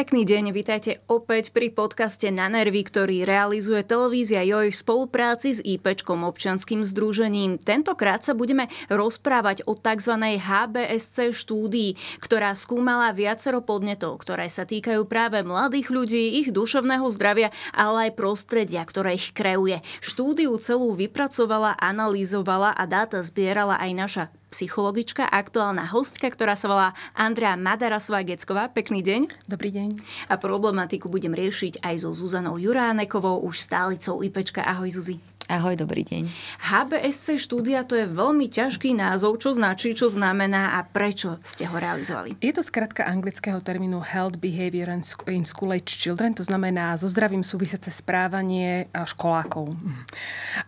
Pekný deň, vítajte opäť pri podcaste Na nervy, ktorý realizuje televízia JOJ v spolupráci s IPčkom občanským združením. Tentokrát sa budeme rozprávať o tzv. HBSC štúdii, ktorá skúmala viacero podnetov, ktoré sa týkajú práve mladých ľudí, ich duševného zdravia, ale aj prostredia, ktoré ich kreuje. Štúdiu celú vypracovala, analyzovala a dáta zbierala aj naša psychologička, aktuálna hostka, ktorá sa volá Andrea Madarasová-Gecková. Pekný deň. Dobrý deň. A problematiku budem riešiť aj so Zuzanou Juránekovou, už stálicou IPčka. Ahoj Zuzi. Ahoj, dobrý deň. HBSC štúdia to je veľmi ťažký názov, čo značí, čo znamená a prečo ste ho realizovali. Je to skratka anglického termínu Health Behavior in School Age Children, to znamená so zdravím súvisiace správanie školákov.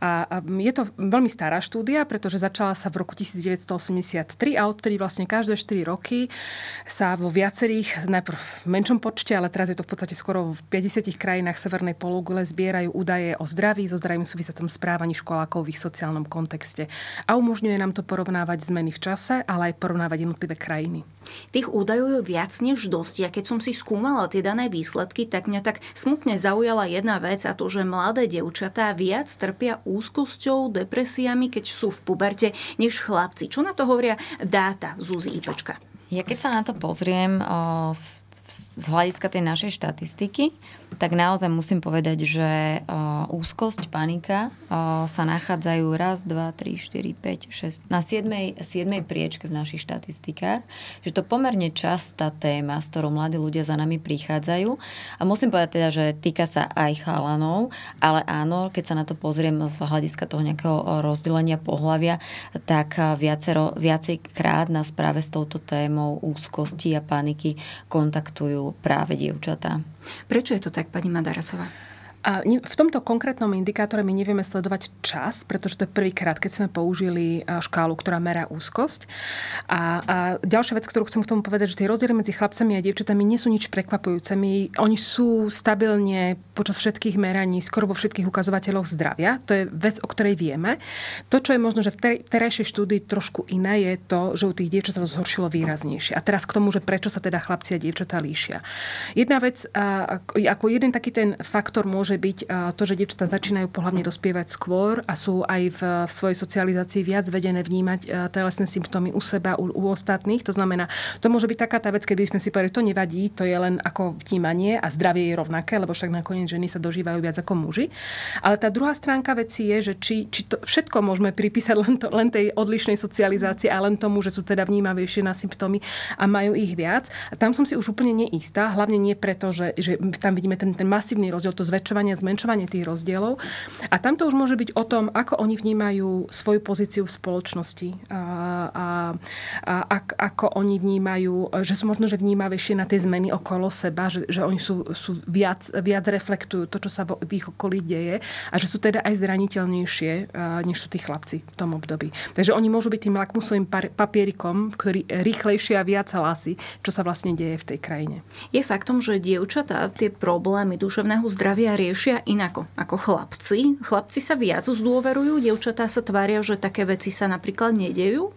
A, a je to veľmi stará štúdia, pretože začala sa v roku 1983 a odtedy vlastne každé 4 roky sa vo viacerých, najprv v menšom počte, ale teraz je to v podstate skoro v 50 krajinách Severnej pologule zbierajú údaje o zdraví, so zdravím súvisiacom správaní školákov v ich sociálnom kontexte. A umožňuje nám to porovnávať zmeny v čase, ale aj porovnávať jednotlivé krajiny. Tých údajov je viac než dosť. Ja keď som si skúmala tie dané výsledky, tak mňa tak smutne zaujala jedna vec a to, že mladé dievčatá viac trpia úzkosťou, depresiami, keď sú v puberte, než chlapci. Čo na to hovoria dáta Zuzi Ipečka? Ja keď sa na to pozriem z, z hľadiska tej našej štatistiky, tak naozaj musím povedať, že uh, úzkosť, panika uh, sa nachádzajú raz, dva, tri, štyri, 5, 6 na 7, 7 priečke v našich štatistikách. Že to pomerne častá téma, s ktorou mladí ľudia za nami prichádzajú. A musím povedať teda, že týka sa aj chalanov, ale áno, keď sa na to pozriem z hľadiska toho nejakého rozdelenia pohľavia, tak viacero, krát nás práve s touto témou úzkosti a paniky kontaktujú práve dievčatá. Prečo je to tak, pani Madarasová? A v tomto konkrétnom indikátore my nevieme sledovať čas, pretože to je prvýkrát, keď sme použili škálu, ktorá merá úzkosť. A, a ďalšia vec, ktorú chcem k tomu povedať, že tie rozdiely medzi chlapcami a dievčatami nie sú nič prekvapujúce. My, oni sú stabilne počas všetkých meraní, skoro vo všetkých ukazovateľoch zdravia. To je vec, o ktorej vieme. To, čo je možno, že v terajšej štúdii trošku iné, je to, že u tých dievčat to zhoršilo výraznejšie. A teraz k tomu, že prečo sa teda chlapci a dievčatá líšia. Jedna vec, ako jeden taký ten faktor môže môže byť to, že dievčatá začínajú pohľavne dospievať skôr a sú aj v, v svojej socializácii viac vedené vnímať telesné symptómy u seba, u, u ostatných. To znamená, to môže byť taká tá vec, keby sme si povedali, to nevadí, to je len ako vnímanie a zdravie je rovnaké, lebo však nakoniec ženy sa dožívajú viac ako muži. Ale tá druhá stránka veci je, že či, či to všetko môžeme pripísať len, to, len tej odlišnej socializácii a len tomu, že sú teda vnímavejšie na symptómy a majú ich viac. A tam som si už úplne neistá, hlavne nie preto, že, že tam vidíme ten, ten masívny rozdiel, to zväčšovanie zvyšovanie, zmenšovanie tých rozdielov. A tam to už môže byť o tom, ako oni vnímajú svoju pozíciu v spoločnosti. A, a, a ak, ako oni vnímajú, že sú možno že vnímavejšie na tie zmeny okolo seba, že, že oni sú, sú viac, viac reflektujú to, čo sa v ich okolí deje a že sú teda aj zraniteľnejšie, než sú tí chlapci v tom období. Takže oni môžu byť tým lakmusovým papierikom, ktorý rýchlejšie a viac hlási, čo sa vlastne deje v tej krajine. Je faktom, že dievčatá tie problémy duševného zdravia riešia riešia inako ako chlapci. Chlapci sa viac zdôverujú, dievčatá sa tvária, že také veci sa napríklad nedejú.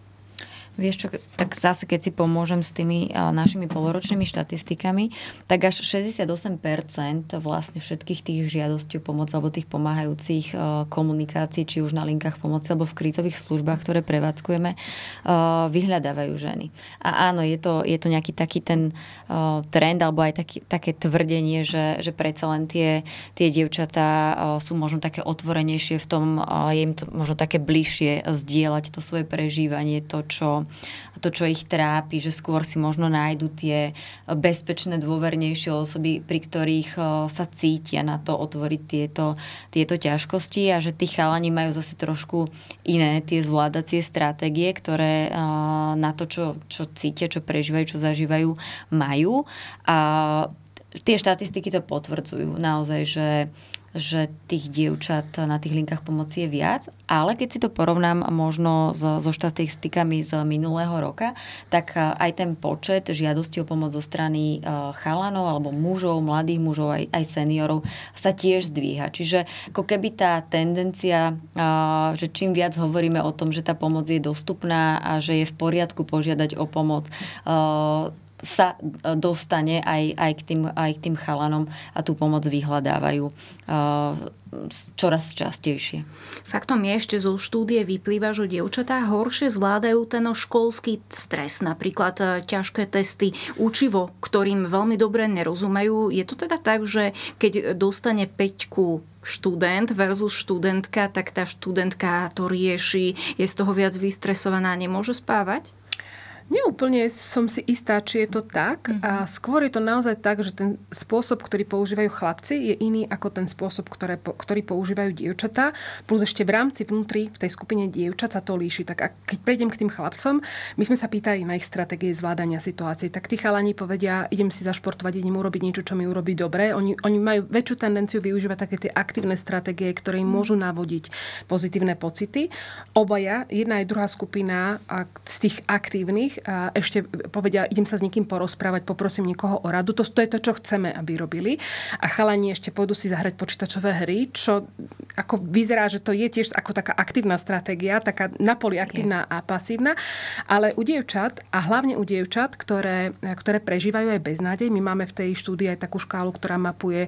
Vieš čo, tak zase keď si pomôžem s tými našimi poloročnými štatistikami, tak až 68% vlastne všetkých tých žiadostí o pomoc alebo tých pomáhajúcich komunikácií, či už na linkách pomoci alebo v krízových službách, ktoré prevádzkujeme, vyhľadávajú ženy. A áno, je to, je to nejaký taký ten trend alebo aj taký, také tvrdenie, že, že predsa len tie, tie dievčatá sú možno také otvorenejšie v tom, je im to možno také bližšie zdieľať to svoje prežívanie, to, čo to, čo ich trápi, že skôr si možno nájdu tie bezpečné, dôvernejšie osoby, pri ktorých sa cítia na to otvoriť tieto, tieto ťažkosti a že tí chalani majú zase trošku iné tie zvládacie stratégie, ktoré na to, čo, čo cítia, čo prežívajú, čo zažívajú, majú. A tie štatistiky to potvrdzujú naozaj, že že tých dievčat na tých linkách pomoci je viac, ale keď si to porovnám možno so, so štatistikami z minulého roka, tak aj ten počet žiadosti o pomoc zo strany chalanov alebo mužov, mladých mužov, aj, aj seniorov sa tiež zdvíha. Čiže ako keby tá tendencia, že čím viac hovoríme o tom, že tá pomoc je dostupná a že je v poriadku požiadať o pomoc, sa dostane aj, aj, k tým, aj k tým chalanom a tú pomoc vyhľadávajú čoraz častejšie. Faktom je ešte zo štúdie vyplýva, že dievčatá horšie zvládajú ten školský stres, napríklad ťažké testy, učivo, ktorým veľmi dobre nerozumejú. Je to teda tak, že keď dostane peťku študent versus študentka, tak tá študentka to rieši, je z toho viac vystresovaná, nemôže spávať? Neúplne som si istá, či je to tak. Mm-hmm. A skôr je to naozaj tak, že ten spôsob, ktorý používajú chlapci, je iný ako ten spôsob, ktoré, ktorý používajú dievčatá. Plus ešte v rámci vnútri, v tej skupine dievčat sa to líši. Tak a keď prejdem k tým chlapcom, my sme sa pýtali na ich stratégie zvládania situácií. Tak tí chalani povedia, idem si zašportovať, idem urobiť niečo, čo mi urobí dobre. Oni, oni majú väčšiu tendenciu využívať také tie aktívne stratégie, ktoré im mm. môžu navodiť pozitívne pocity. Obaja, jedna aj druhá skupina z tých aktívnych a ešte povedia, idem sa s niekým porozprávať, poprosím niekoho o radu. To, to je to, čo chceme, aby robili. A chalani ešte pôjdu si zahrať počítačové hry, čo ako vyzerá, že to je tiež ako taká aktívna stratégia, taká napoli aktívna a pasívna. Ale u dievčat, a hlavne u dievčat, ktoré, ktoré prežívajú aj beznádej, my máme v tej štúdii aj takú škálu, ktorá mapuje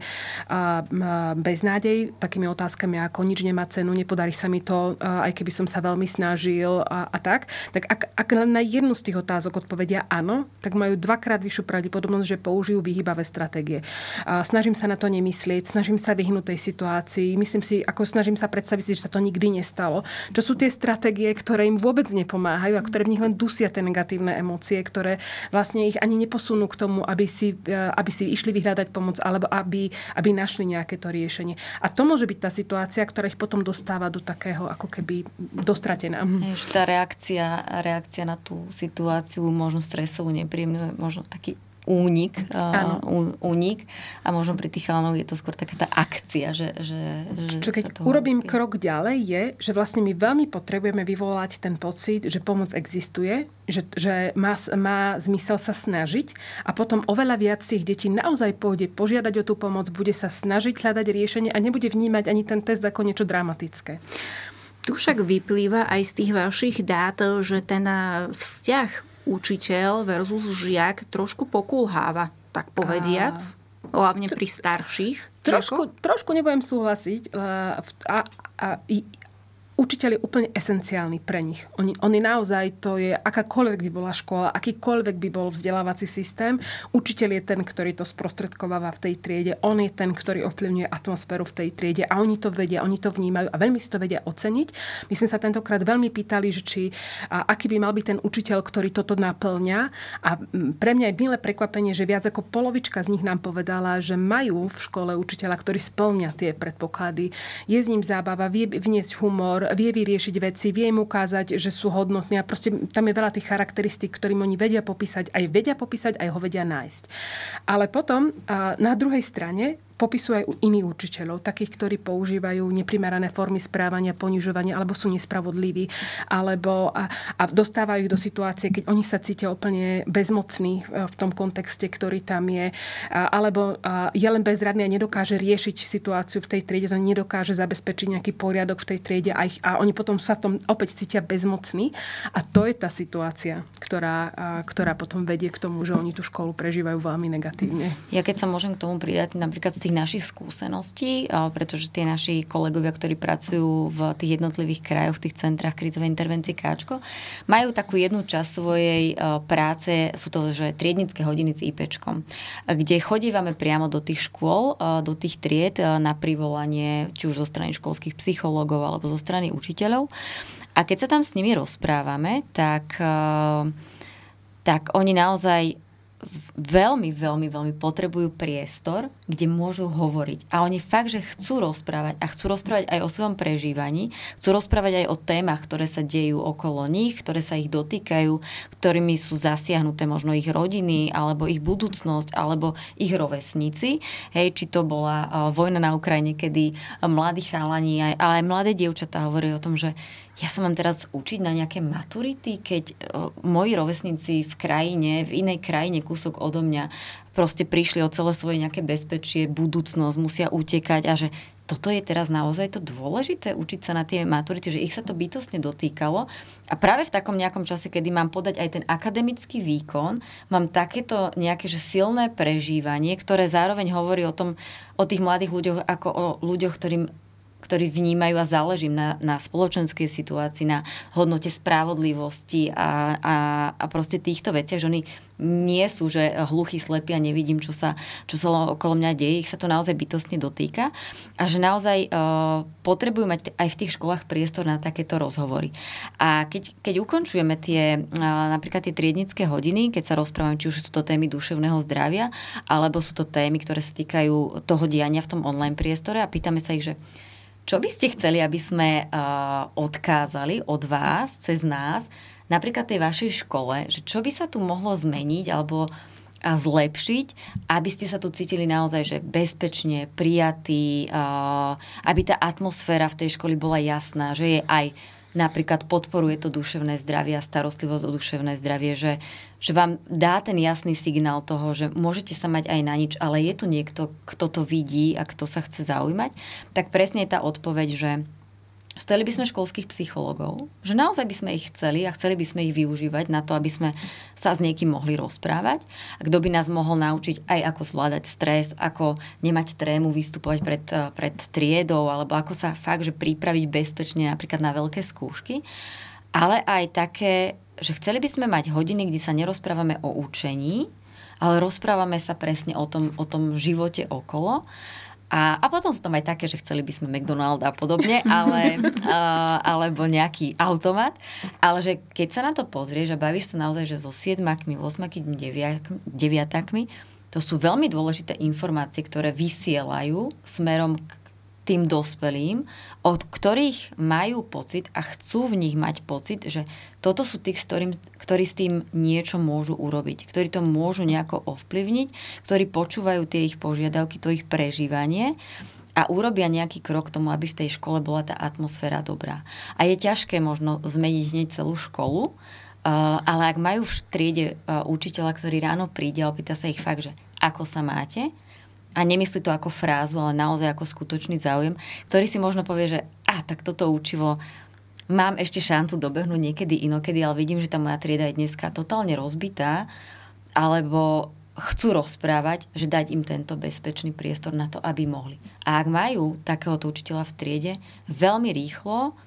beznádej takými otázkami ako nič nemá cenu, nepodarí sa mi to, aj keby som sa veľmi snažil a, a tak. Tak ak, ak na jednu z tých tých otázok odpovedia áno, tak majú dvakrát vyššiu pravdepodobnosť, že použijú vyhybavé stratégie. Snažím sa na to nemyslieť, snažím sa vyhnúť tej situácii, myslím si, ako snažím sa predstaviť že sa to nikdy nestalo. Čo sú tie stratégie, ktoré im vôbec nepomáhajú a ktoré v nich len dusia tie negatívne emócie, ktoré vlastne ich ani neposunú k tomu, aby si, e, aby si išli vyhľadať pomoc alebo aby, aby našli nejaké to riešenie. A to môže byť tá situácia, ktorá ich potom dostáva do takého ako keby dostratená. tá reakcia, reakcia na tú situáciu situáciu, možno stresovú, nepríjemnú, možno taký únik, uh, únik a možno pri tých chalanoch je to skôr taká tá akcia, že, že, že Čo keď urobím urobí. krok ďalej je, že vlastne my veľmi potrebujeme vyvolať ten pocit, že pomoc existuje, že, že má, má zmysel sa snažiť a potom oveľa viac tých detí naozaj pôjde požiadať o tú pomoc, bude sa snažiť hľadať riešenie a nebude vnímať ani ten test ako niečo dramatické. Tu však vyplýva aj z tých vašich dát, že ten vzťah učiteľ versus žiak trošku pokulháva, tak povediac. A... Hlavne pri starších. Trošku, trošku nebudem súhlasiť. A, a, a, učiteľ je úplne esenciálny pre nich. Oni, oni naozaj, to je akákoľvek by bola škola, akýkoľvek by bol vzdelávací systém, učiteľ je ten, ktorý to sprostredkováva v tej triede, on je ten, ktorý ovplyvňuje atmosféru v tej triede a oni to vedia, oni to vnímajú a veľmi si to vedia oceniť. My sme sa tentokrát veľmi pýtali, že či, a aký by mal byť ten učiteľ, ktorý toto naplňa a pre mňa je milé prekvapenie, že viac ako polovička z nich nám povedala, že majú v škole učiteľa, ktorý splňa tie predpoklady. Je s ním zábava, vie vniesť humor, vie vyriešiť veci, vie im ukázať, že sú hodnotní a proste tam je veľa tých charakteristík, ktorým oni vedia popísať, aj vedia popísať, aj ho vedia nájsť. Ale potom na druhej strane popisujú aj iných učiteľov, takých, ktorí používajú neprimerané formy správania, ponižovania, alebo sú nespravodliví, alebo a, a dostávajú ich do situácie, keď oni sa cítia úplne bezmocní e, v tom kontexte, ktorý tam je, a, alebo a, je len bezradný a nedokáže riešiť situáciu v tej triede, že nedokáže zabezpečiť nejaký poriadok v tej triede a, ich, a oni potom sa v tom opäť cítia bezmocní. A to je tá situácia, ktorá, a, ktorá potom vedie k tomu, že oni tú školu prežívajú veľmi negatívne. Ja keď sa môžem k tomu pridať, napríklad z tých našich skúseností, pretože tie naši kolegovia, ktorí pracujú v tých jednotlivých krajoch, v tých centrách krízovej intervencie Káčko, majú takú jednu časť svojej práce, sú to, že triednické hodiny s IPčkom, kde chodívame priamo do tých škôl, do tých tried na privolanie, či už zo strany školských psychológov alebo zo strany učiteľov. A keď sa tam s nimi rozprávame, tak, tak oni naozaj veľmi, veľmi, veľmi potrebujú priestor, kde môžu hovoriť. A oni fakt, že chcú rozprávať a chcú rozprávať aj o svojom prežívaní, chcú rozprávať aj o témach, ktoré sa dejú okolo nich, ktoré sa ich dotýkajú, ktorými sú zasiahnuté možno ich rodiny, alebo ich budúcnosť, alebo ich rovesníci. Hej, či to bola vojna na Ukrajine, kedy mladí chalani, ale aj mladé dievčatá hovorí o tom, že ja sa mám teraz učiť na nejaké maturity, keď moji rovesníci v krajine, v inej krajine kúsok odo mňa, proste prišli o celé svoje nejaké bezpečie, budúcnosť, musia utekať a že toto je teraz naozaj to dôležité, učiť sa na tie maturity, že ich sa to bytostne dotýkalo. A práve v takom nejakom čase, kedy mám podať aj ten akademický výkon, mám takéto nejaké že silné prežívanie, ktoré zároveň hovorí o tom, o tých mladých ľuďoch ako o ľuďoch, ktorým ktorí vnímajú a záleží na, na spoločenskej situácii, na hodnote spravodlivosti a, a, a proste týchto veciach, že oni nie sú, že hluchí, slepí a nevidím, čo sa, čo sa okolo mňa deje. Ich sa to naozaj bytostne dotýka a že naozaj uh, potrebujú mať aj v tých školách priestor na takéto rozhovory. A keď, keď ukončujeme tie, uh, napríklad tie triednické hodiny, keď sa rozprávame, či už sú to témy duševného zdravia, alebo sú to témy, ktoré sa týkajú toho diania v tom online priestore a pýtame sa ich, že čo by ste chceli, aby sme odkázali od vás, cez nás, napríklad tej vašej škole, že čo by sa tu mohlo zmeniť alebo a zlepšiť, aby ste sa tu cítili naozaj že bezpečne, prijatí, aby tá atmosféra v tej škole bola jasná, že je aj napríklad podporuje to duševné zdravie a starostlivosť o duševné zdravie, že, že vám dá ten jasný signál toho, že môžete sa mať aj na nič, ale je tu niekto, kto to vidí a kto sa chce zaujímať, tak presne je tá odpoveď, že Chceli by sme školských psychologov, že naozaj by sme ich chceli a chceli by sme ich využívať na to, aby sme sa s niekým mohli rozprávať. Kto by nás mohol naučiť aj ako zvládať stres, ako nemať trému vystupovať pred, eh, pred triedou, alebo ako sa fakt, že pripraviť bezpečne napríklad na veľké skúšky. Ale aj také, že chceli by sme mať hodiny, kde sa nerozprávame o učení, ale rozprávame sa presne o tom, o tom živote okolo. A, a potom sú tam aj také, že chceli by sme McDonald a podobne, ale, uh, alebo nejaký automat. Ale že keď sa na to pozrieš a bavíš sa naozaj, že so siedmakmi, osmakmi, deviatakmi, to sú veľmi dôležité informácie, ktoré vysielajú smerom k tým dospelým, od ktorých majú pocit a chcú v nich mať pocit, že toto sú tí, ktorí s tým niečo môžu urobiť, ktorí to môžu nejako ovplyvniť, ktorí počúvajú tie ich požiadavky, to ich prežívanie a urobia nejaký krok k tomu, aby v tej škole bola tá atmosféra dobrá. A je ťažké možno zmeniť hneď celú školu, ale ak majú v triede učiteľa, ktorý ráno príde a opýta sa ich fakt, že ako sa máte, a nemyslí to ako frázu, ale naozaj ako skutočný záujem, ktorý si možno povie, že a tak toto učivo mám ešte šancu dobehnúť niekedy inokedy, ale vidím, že tá moja trieda je dneska totálne rozbitá, alebo chcú rozprávať, že dať im tento bezpečný priestor na to, aby mohli. A ak majú takéhoto učiteľa v triede, veľmi rýchlo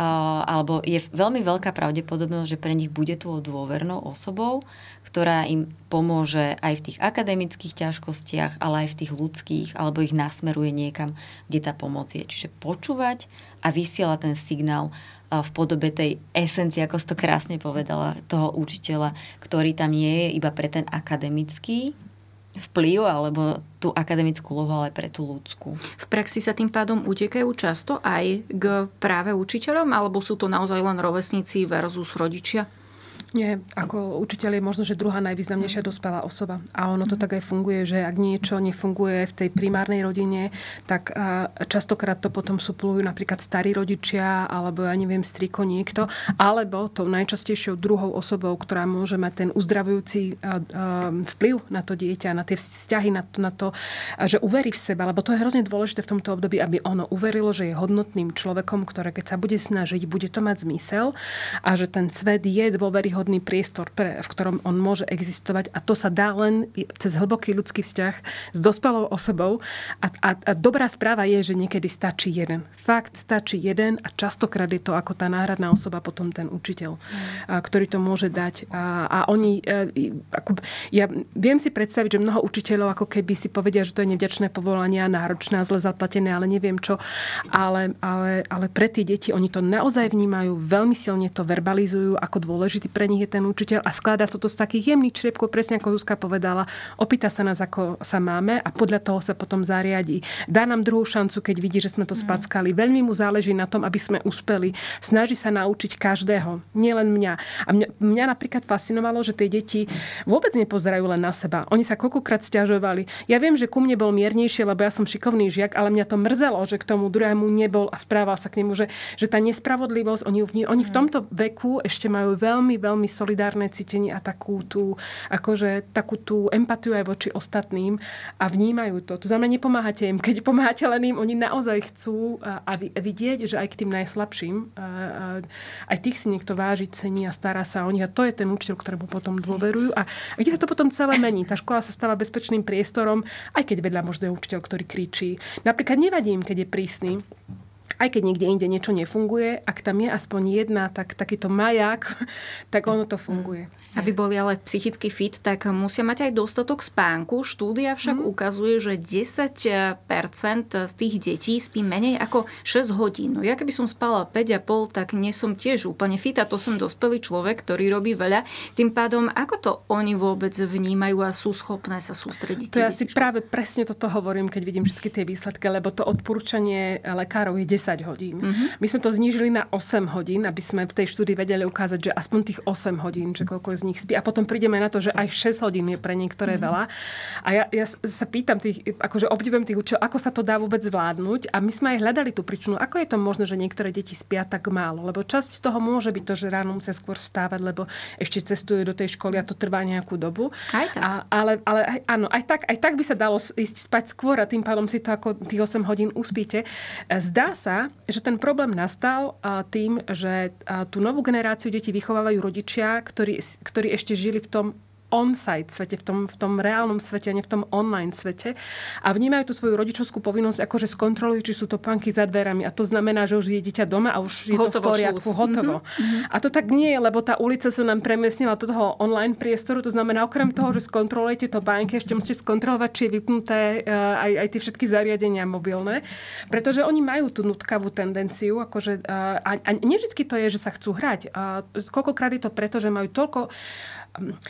alebo je veľmi veľká pravdepodobnosť, že pre nich bude tú dôvernou osobou, ktorá im pomôže aj v tých akademických ťažkostiach, ale aj v tých ľudských, alebo ich nasmeruje niekam, kde tá pomoc je. Čiže počúvať a vysiela ten signál v podobe tej esencie, ako si to krásne povedala, toho učiteľa, ktorý tam nie je iba pre ten akademický vplyv alebo tú akademickú úlohu, ale pre tú ľudskú. V praxi sa tým pádom utekajú často aj k práve učiteľom, alebo sú to naozaj len rovesníci versus rodičia? Nie, ako učiteľ je možno, že druhá najvýznamnejšia dospelá osoba. A ono to tak aj funguje, že ak niečo nefunguje v tej primárnej rodine, tak častokrát to potom suplujú napríklad starí rodičia, alebo ja neviem, striko niekto, alebo tou najčastejšou druhou osobou, ktorá môže mať ten uzdravujúci vplyv na to dieťa, na tie vzťahy, na to, na to že uverí v seba, lebo to je hrozne dôležité v tomto období, aby ono uverilo, že je hodnotným človekom, ktoré keď sa bude snažiť, bude to mať zmysel a že ten svet je dôveryhodný dôveryhodný priestor, pre, v ktorom on môže existovať a to sa dá len cez hlboký ľudský vzťah s dospelou osobou a, a, a dobrá správa je, že niekedy stačí jeden. Fakt stačí jeden a častokrát je to ako tá náhradná osoba potom ten učiteľ, a, ktorý to môže dať. A, a oni, a, e, ako, ja viem si predstaviť, že mnoho učiteľov ako keby si povedia, že to je nevďačné povolanie, náročné a zle zaplatené, ale neviem čo. Ale, ale, ale pre tie deti oni to naozaj vnímajú, veľmi silne to verbalizujú ako dôležitý pre nich je ten učiteľ a skladá sa to z takých jemných čriepkov, presne ako Zuzka povedala. Opýta sa nás, ako sa máme a podľa toho sa potom zariadí. Dá nám druhú šancu, keď vidí, že sme to mm. spackali. Veľmi mu záleží na tom, aby sme uspeli. Snaží sa naučiť každého, nielen mňa. A mňa, mňa napríklad fascinovalo, že tie deti vôbec nepozerajú len na seba. Oni sa koľkokrát stiažovali. Ja viem, že ku mne bol miernejšie, lebo ja som šikovný žiak, ale mňa to mrzelo, že k tomu druhému nebol a správal sa k nemu, že, že tá nespravodlivosť, oni, oni v mm. tomto veku ešte majú veľmi veľmi solidárne cítenie a takú tú, akože, takú tú empatiu aj voči ostatným a vnímajú to. To znamená, nepomáhate im. Keď pomáhate len im, oni naozaj chcú a, vidieť, že aj k tým najslabším, a, a, aj tých si niekto váži, cení a stará sa o nich. A to je ten učiteľ, ktorému potom dôverujú. A, a kde sa to potom celé mení? Tá škola sa stáva bezpečným priestorom, aj keď vedľa možno je učiteľ, ktorý kričí. Napríklad nevadí im, keď je prísny aj keď niekde inde niečo nefunguje, ak tam je aspoň jedna, tak takýto maják, tak ono to funguje. Aby boli ale psychicky fit, tak musia mať aj dostatok spánku. Štúdia však mm. ukazuje, že 10% z tých detí spí menej ako 6 hodín. No ja keby som spala 5,5, tak nie som tiež úplne fit a to som dospelý človek, ktorý robí veľa. Tým pádom, ako to oni vôbec vnímajú a sú schopné sa sústrediť? To ja si práve presne toto hovorím, keď vidím všetky tie výsledky, lebo to odporúčanie lekárov je 10 hodín. Mm-hmm. My sme to znížili na 8 hodín, aby sme v tej štúdii vedeli ukázať, že aspoň tých 8 hodín, že koľko je z nich spí. A potom prídeme na to, že aj 6 hodín je pre niektoré mm-hmm. veľa. A ja, ja sa pýtam tých, akože obdivujem tých učiteľov, ako sa to dá vôbec zvládnuť. A my sme aj hľadali tú príčinu, ako je to možné, že niektoré deti spia tak málo. Lebo časť toho môže byť to, že ráno musia skôr vstávať, lebo ešte cestujú do tej školy a to trvá nejakú dobu. Aj tak. A, ale, ale aj, áno, aj tak, aj tak by sa dalo ísť spať skôr a tým pádom si to ako tých 8 hodín uspíte. Zdá sa, že ten problém nastal tým, že tú novú generáciu detí vychovávajú rodičia, ktorí, ktorí ešte žili v tom on-site svete, v tom, v tom reálnom svete, a nie v tom online svete. A vnímajú tú svoju rodičovskú povinnosť, ako že skontrolujú, či sú to panky za dverami. A to znamená, že už je dieťa doma a už je hotovo, to v poriadku, šlús. hotovo. Mm-hmm. A to tak nie je, lebo tá ulica sa nám premiestnila do toho online priestoru. To znamená, okrem toho, že skontrolujete to banky, ešte musíte skontrolovať, či je vypnuté uh, aj, aj tie všetky zariadenia mobilné. Pretože oni majú tú nutkavú tendenciu, akože, uh, a, a nie vždy to je, že sa chcú hrať. Uh, koľkokrát je to preto, že majú toľko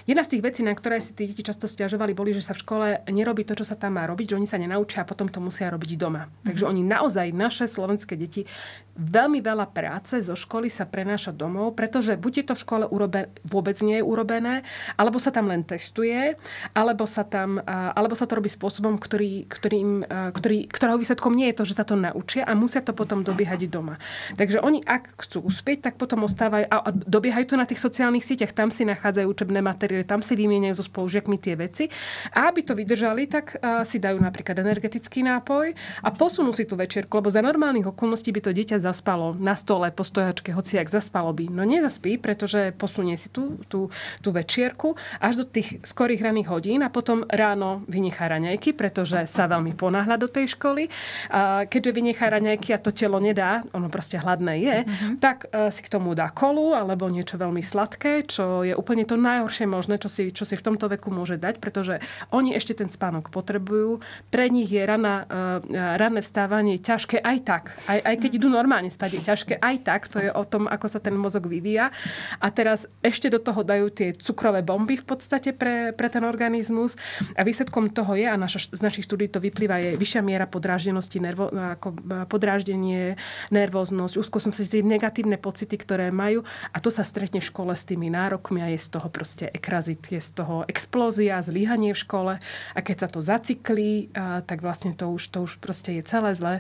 Jedna z tých vecí, na ktoré si tí deti často stiažovali, boli, že sa v škole nerobí to, čo sa tam má robiť, že oni sa nenaučia a potom to musia robiť doma. Mm-hmm. Takže oni naozaj, naše slovenské deti, veľmi veľa práce zo školy sa prenáša domov, pretože buď je to v škole urobe, vôbec nie je urobené, alebo sa tam len testuje, alebo sa, tam, alebo sa to robí spôsobom, ktorý, ktorým, ktorý, ktorého výsledkom nie je to, že sa to naučia a musia to potom dobiehať doma. Takže oni, ak chcú uspieť, tak potom ostávajú a dobiehajú to na tých sociálnych sieťach, tam si nachádzajú učebné učebné materiály, tam si vymieňajú so spolužiakmi tie veci. A aby to vydržali, tak uh, si dajú napríklad energetický nápoj a posunú si tú večerku, lebo za normálnych okolností by to dieťa zaspalo na stole po stojačke, hoci ak zaspalo by. No nezaspí, pretože posunie si tú, tú, tú večierku až do tých skorých raných hodín a potom ráno vynechá raňajky, pretože sa veľmi ponáhľa do tej školy. A keďže vynechá raňajky a to telo nedá, ono proste hladné je, mm-hmm. tak uh, si k tomu dá kolu alebo niečo veľmi sladké, čo je úplne to naj najhoršie možné, čo si, čo si v tomto veku môže dať, pretože oni ešte ten spánok potrebujú. Pre nich je rana, uh, ranné vstávanie ťažké aj tak. Aj, aj keď idú normálne spať, je ťažké aj tak. To je o tom, ako sa ten mozog vyvíja. A teraz ešte do toho dajú tie cukrové bomby v podstate pre, pre ten organizmus. A výsledkom toho je, a naša, z našich štúdí to vyplýva, je vyššia miera podráždenosti, nervo, ako podráždenie, nervóznosť, úzko som tie negatívne pocity, ktoré majú. A to sa stretne v škole s tými nárokmi a je z toho proste proste ekrazit, je z toho explózia, zlyhanie v škole a keď sa to zacyklí, a, tak vlastne to už, to už proste je celé zlé.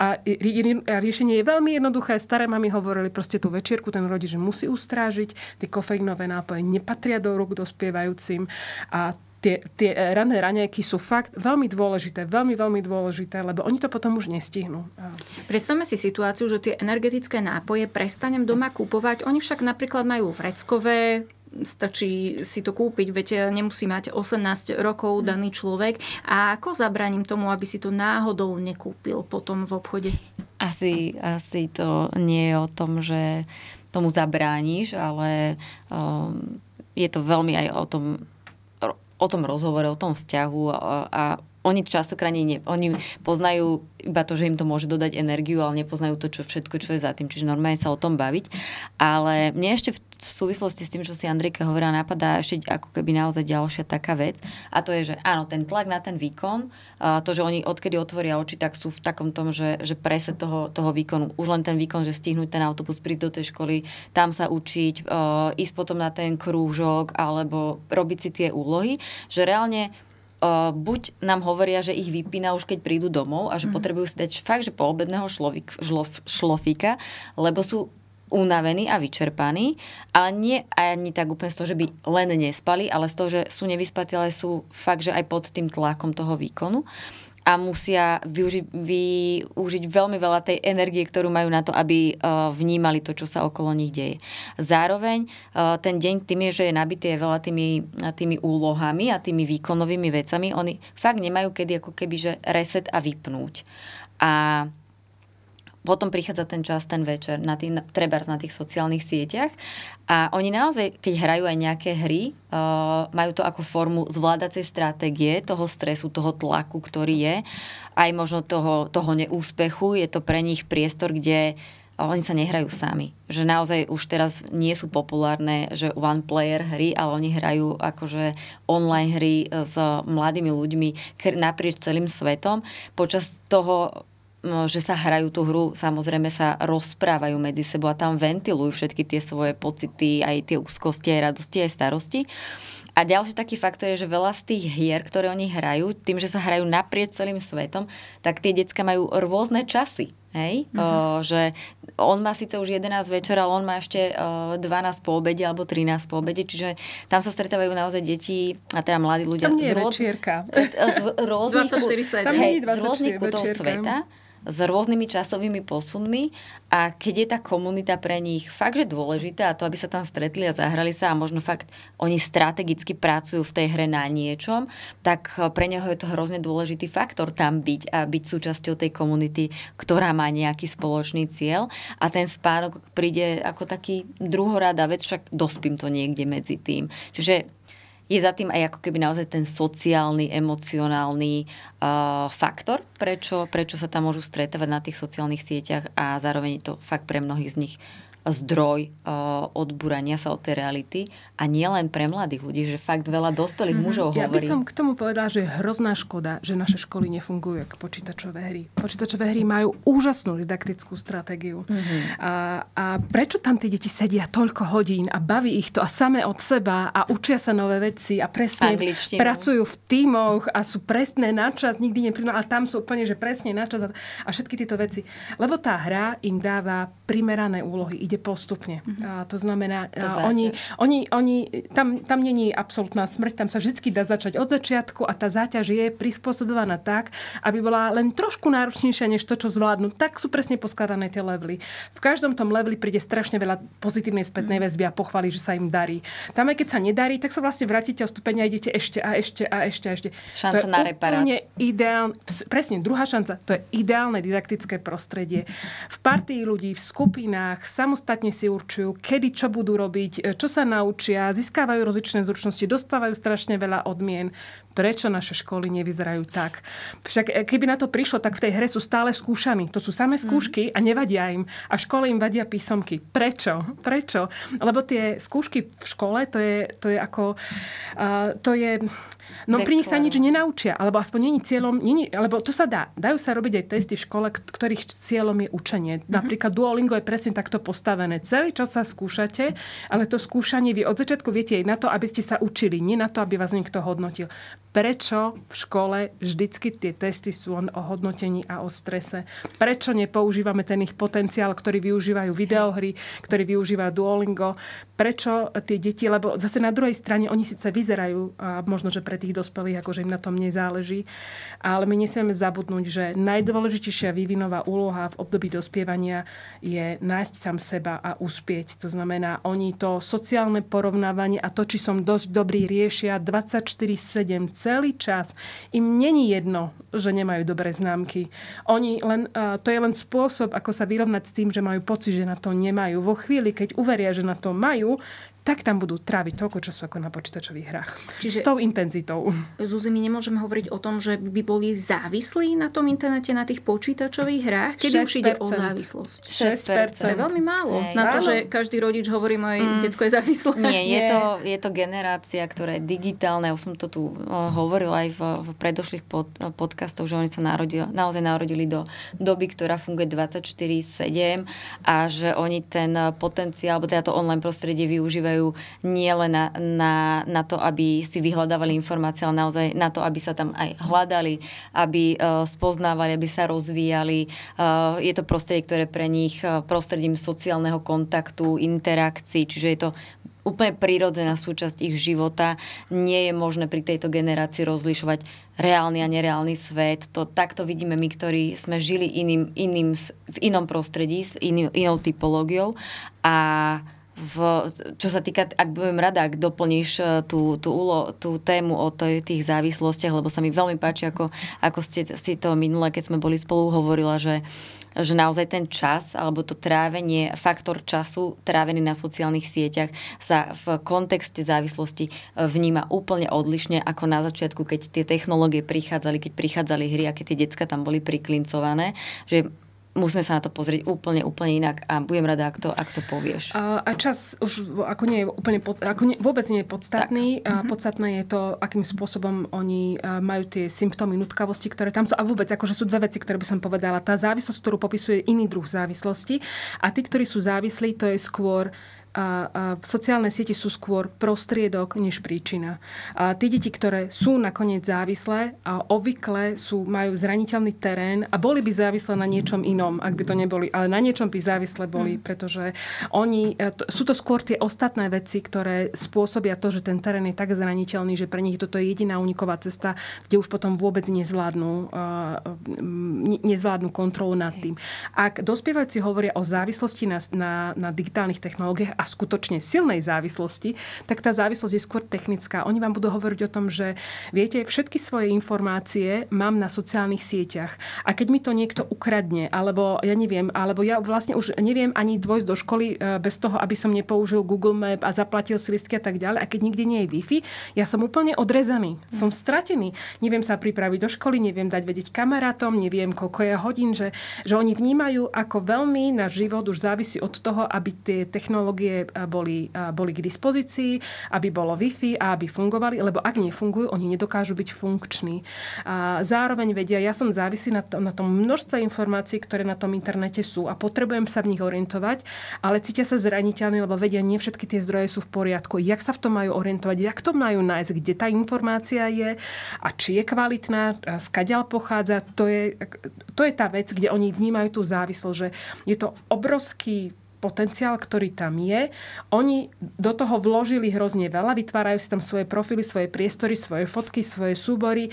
A riešenie je veľmi jednoduché. Staré mami hovorili proste tú večierku, ten rodič musí ustrážiť, tie kofeínové nápoje nepatria do rúk dospievajúcim a tie, tie rané raňajky sú fakt veľmi dôležité, veľmi, veľmi dôležité, lebo oni to potom už nestihnú. Predstavme si situáciu, že tie energetické nápoje prestanem doma kúpovať. Oni však napríklad majú vreckové, stačí si to kúpiť, veď nemusí mať 18 rokov mm. daný človek. A ako zabraním tomu, aby si to náhodou nekúpil potom v obchode? Asi, asi to nie je o tom, že tomu zabrániš, ale um, je to veľmi aj o tom, o tom rozhovore, o tom vzťahu a, a oni častokrát nie, oni poznajú iba to, že im to môže dodať energiu, ale nepoznajú to, čo všetko, čo je za tým. Čiže normálne sa o tom baviť. Ale mne ešte v súvislosti s tým, čo si Andrejka hovorila, napadá ešte ako keby naozaj ďalšia taká vec. A to je, že áno, ten tlak na ten výkon, to, že oni odkedy otvoria oči, tak sú v takom tom, že, že prese toho, toho výkonu. Už len ten výkon, že stihnúť ten autobus, prísť do tej školy, tam sa učiť, ísť potom na ten krúžok alebo robiť si tie úlohy, že reálne uh, buď nám hovoria, že ich vypína už keď prídu domov a že mm. potrebujú si dať fakt, že poobedného šlovik, šlof, šlofíka, lebo sú unavení a vyčerpaní, ale nie ani tak úplne z toho, že by len nespali, ale z toho, že sú nevyspatí, ale sú fakt, že aj pod tým tlakom toho výkonu a musia využi- využiť veľmi veľa tej energie, ktorú majú na to, aby uh, vnímali to, čo sa okolo nich deje. Zároveň uh, ten deň tým je, že je nabitý veľa tými, tými úlohami a tými výkonovými vecami. Oni fakt nemajú kedy ako keby, že reset a vypnúť. A potom prichádza ten čas, ten večer, na tých, trebárs na tých sociálnych sieťach a oni naozaj, keď hrajú aj nejaké hry, uh, majú to ako formu zvládacej stratégie toho stresu, toho tlaku, ktorý je, aj možno toho, toho neúspechu. Je to pre nich priestor, kde oni sa nehrajú sami. Že naozaj už teraz nie sú populárne, že one player hry, ale oni hrajú akože online hry s mladými ľuďmi naprieč celým svetom. Počas toho že sa hrajú tú hru, samozrejme sa rozprávajú medzi sebou a tam ventilujú všetky tie svoje pocity, aj tie úzkosti, aj radosti, aj starosti. A ďalší taký faktor je, že veľa z tých hier, ktoré oni hrajú, tým, že sa hrajú naprieč celým svetom, tak tie decka majú rôzne časy. Hej? Mm-hmm. O, že on má síce už 11 večer, ale on má ešte o, 12 po obede alebo 13 po obede, čiže tam sa stretávajú naozaj deti a teda mladí ľudia. Tam nie je z, rôz... z rôznych, 24 hej, z rôznych kutov sveta s rôznymi časovými posunmi a keď je tá komunita pre nich fakt, že dôležitá a to, aby sa tam stretli a zahrali sa a možno fakt oni strategicky pracujú v tej hre na niečom, tak pre neho je to hrozne dôležitý faktor tam byť a byť súčasťou tej komunity, ktorá má nejaký spoločný cieľ a ten spánok príde ako taký druhorada vec, však dospím to niekde medzi tým. Čiže je za tým aj ako keby naozaj ten sociálny, emocionálny uh, faktor, prečo, prečo sa tam môžu stretávať na tých sociálnych sieťach a zároveň je to fakt pre mnohých z nich zdroj uh, odburania sa od tej reality a nie len pre mladých ľudí, že fakt veľa dospelých mm-hmm. mužov ja hovorí. Ja by som k tomu povedala, že je hrozná škoda, že naše školy nefungujú ako počítačové hry. Počítačové hry majú úžasnú didaktickú stratégiu. Mm-hmm. A, a prečo tam tie deti sedia toľko hodín a baví ich to a same od seba a učia sa nové veci a presne Angličtinu. pracujú v tímoch a sú presné na čas, nikdy neprídu, ale tam sú úplne, že presne na čas a, a všetky tieto veci. Lebo tá hra im dáva primerané úlohy. Ide ide postupne. Mm-hmm. A to znamená, a oni, oni, oni, tam, tam není absolútna smrť, tam sa vždy dá začať od začiatku a tá záťaž je prispôsobovaná tak, aby bola len trošku náročnejšia než to, čo zvládnu. Tak sú presne poskladané tie levely. V každom tom leveli príde strašne veľa pozitívnej spätnej mm-hmm. väzby a pochváli, že sa im darí. Tam aj keď sa nedarí, tak sa vlastne vrátite o stupeň a idete ešte a ešte a ešte a ešte. Šanca to je na reparát. Ideál, presne, druhá šanca. To je ideálne didaktické prostredie. V partii ľudí, v skupinách, samostatne samostatne si určujú, kedy čo budú robiť, e, čo sa naučia, získavajú rozličné zručnosti, dostávajú strašne veľa odmien. Prečo naše školy nevyzerajú tak? Však e, keby na to prišlo, tak v tej hre sú stále skúšaní. To sú samé skúšky a nevadia im. A v škole im vadia písomky. Prečo? Prečo? Lebo tie skúšky v škole, to je, to je ako... Uh, to je No pri nich sa nič nenaučia, alebo aspoň není cieľom, není, alebo to sa dá. Dajú sa robiť aj testy v škole, ktorých cieľom je učenie. Mm-hmm. Napríklad Duolingo je presne takto postavené. Celý čas sa skúšate, ale to skúšanie vy od začiatku viete aj na to, aby ste sa učili, nie na to, aby vás niekto hodnotil. Prečo v škole vždycky tie testy sú o hodnotení a o strese? Prečo nepoužívame ten ich potenciál, ktorý využívajú videohry, ktorý využívajú Duolingo? Prečo tie deti, lebo zase na druhej strane oni síce vyzerajú, možno, že pre tých tých dospelých, akože im na tom nezáleží. Ale my nesmieme zabudnúť, že najdôležitejšia vývinová úloha v období dospievania je nájsť sám seba a uspieť. To znamená, oni to sociálne porovnávanie a to, či som dosť dobrý, riešia 24-7 celý čas. Im není jedno, že nemajú dobré známky. Oni len, to je len spôsob, ako sa vyrovnať s tým, že majú pocit, že na to nemajú. Vo chvíli, keď uveria, že na to majú, tak tam budú tráviť toľko času ako na počítačových hrách. Čiže s tou intenzitou. Zuzi, my nemôžeme hovoriť o tom, že by boli závislí na tom internete, na tých počítačových hrách, keď už ide o závislosť. 6%. To je veľmi málo. Hej. Na to, že každý rodič hovorí, moje mm. detsko je závislé. Nie, je to, je to generácia, ktorá je digitálna. Už som to tu hovorila aj v, v predošlých pod, podcastoch, že oni sa narodili, naozaj narodili do doby, ktorá funguje 24-7 a že oni ten potenciál, alebo teda to online prostredie využívajú používajú nielen na, na, na to, aby si vyhľadávali informácie, ale naozaj na to, aby sa tam aj hľadali, aby uh, spoznávali, aby sa rozvíjali. Uh, je to prostredie, ktoré pre nich uh, prostredím sociálneho kontaktu, interakcií, čiže je to úplne prírodzená súčasť ich života. Nie je možné pri tejto generácii rozlišovať reálny a nereálny svet. To takto vidíme my, ktorí sme žili iným, iným, v inom prostredí, s iný, inou typológiou. A v, čo sa týka, ak budem rada, ak doplníš e, tú, tú, úlo, tú tému o tých závislostiach, lebo sa mi veľmi páči, ako, ako ste si to minule, keď sme boli spolu, hovorila, že že naozaj ten čas alebo to trávenie, faktor času trávený na sociálnych sieťach sa v kontexte závislosti e, vníma úplne odlišne ako na začiatku, keď tie technológie prichádzali, keď prichádzali hry a keď tie decka tam boli priklincované, že musíme sa na to pozrieť úplne, úplne inak a budem rada, ak to, ak to povieš. A, a čas už ako nie je úplne, pod, ako nie, vôbec nie je podstatný. A mm-hmm. Podstatné je to, akým spôsobom oni majú tie symptómy nutkavosti, ktoré tam sú. A vôbec, akože sú dve veci, ktoré by som povedala. Tá závislosť, ktorú popisuje iný druh závislosti a tí, ktorí sú závislí, to je skôr a, a sociálne siete sú skôr prostriedok než príčina. A tí deti, ktoré sú nakoniec závislé a obvykle sú, majú zraniteľný terén a boli by závislé na niečom inom, ak by to neboli, ale na niečom by závislé boli, mm. pretože oni, e, to, sú to skôr tie ostatné veci, ktoré spôsobia to, že ten terén je tak zraniteľný, že pre nich toto je jediná uniková cesta, kde už potom vôbec nezvládnu, uh, nezvládnu kontrolu nad tým. Ak dospievajúci hovoria o závislosti na, na, na digitálnych technológiách a skutočne silnej závislosti, tak tá závislosť je skôr technická. Oni vám budú hovoriť o tom, že viete, všetky svoje informácie mám na sociálnych sieťach a keď mi to niekto ukradne, alebo ja neviem, alebo ja vlastne už neviem ani dvojsť do školy e, bez toho, aby som nepoužil Google Map a zaplatil si listky a tak ďalej. A keď nikde nie je Wi-Fi, ja som úplne odrezaný. Som stratený. Neviem sa pripraviť do školy, neviem dať vedieť kamarátom, neviem, koľko je hodín, že, že oni vnímajú, ako veľmi náš život už závisí od toho, aby tie technológie boli, boli k dispozícii, aby bolo Wi-Fi a aby fungovali, lebo ak nefungujú, oni nedokážu byť funkční. A zároveň vedia, ja som závislý na, to, na tom množstve informácií, ktoré na tom internete sú a potrebujem sa v nich orientovať, ale cítia sa zraniteľní, lebo vedia, nie všetky tie zdroje sú v poriadku. Jak sa v tom majú orientovať, jak to majú nájsť, kde tá informácia je? A či je kvalitná, skadiaľ pochádza, to je, to je tá vec, kde oni vnímajú tú závislosť, že je to obrovský potenciál, ktorý tam je. Oni do toho vložili hrozne veľa, vytvárajú si tam svoje profily, svoje priestory, svoje fotky, svoje súbory,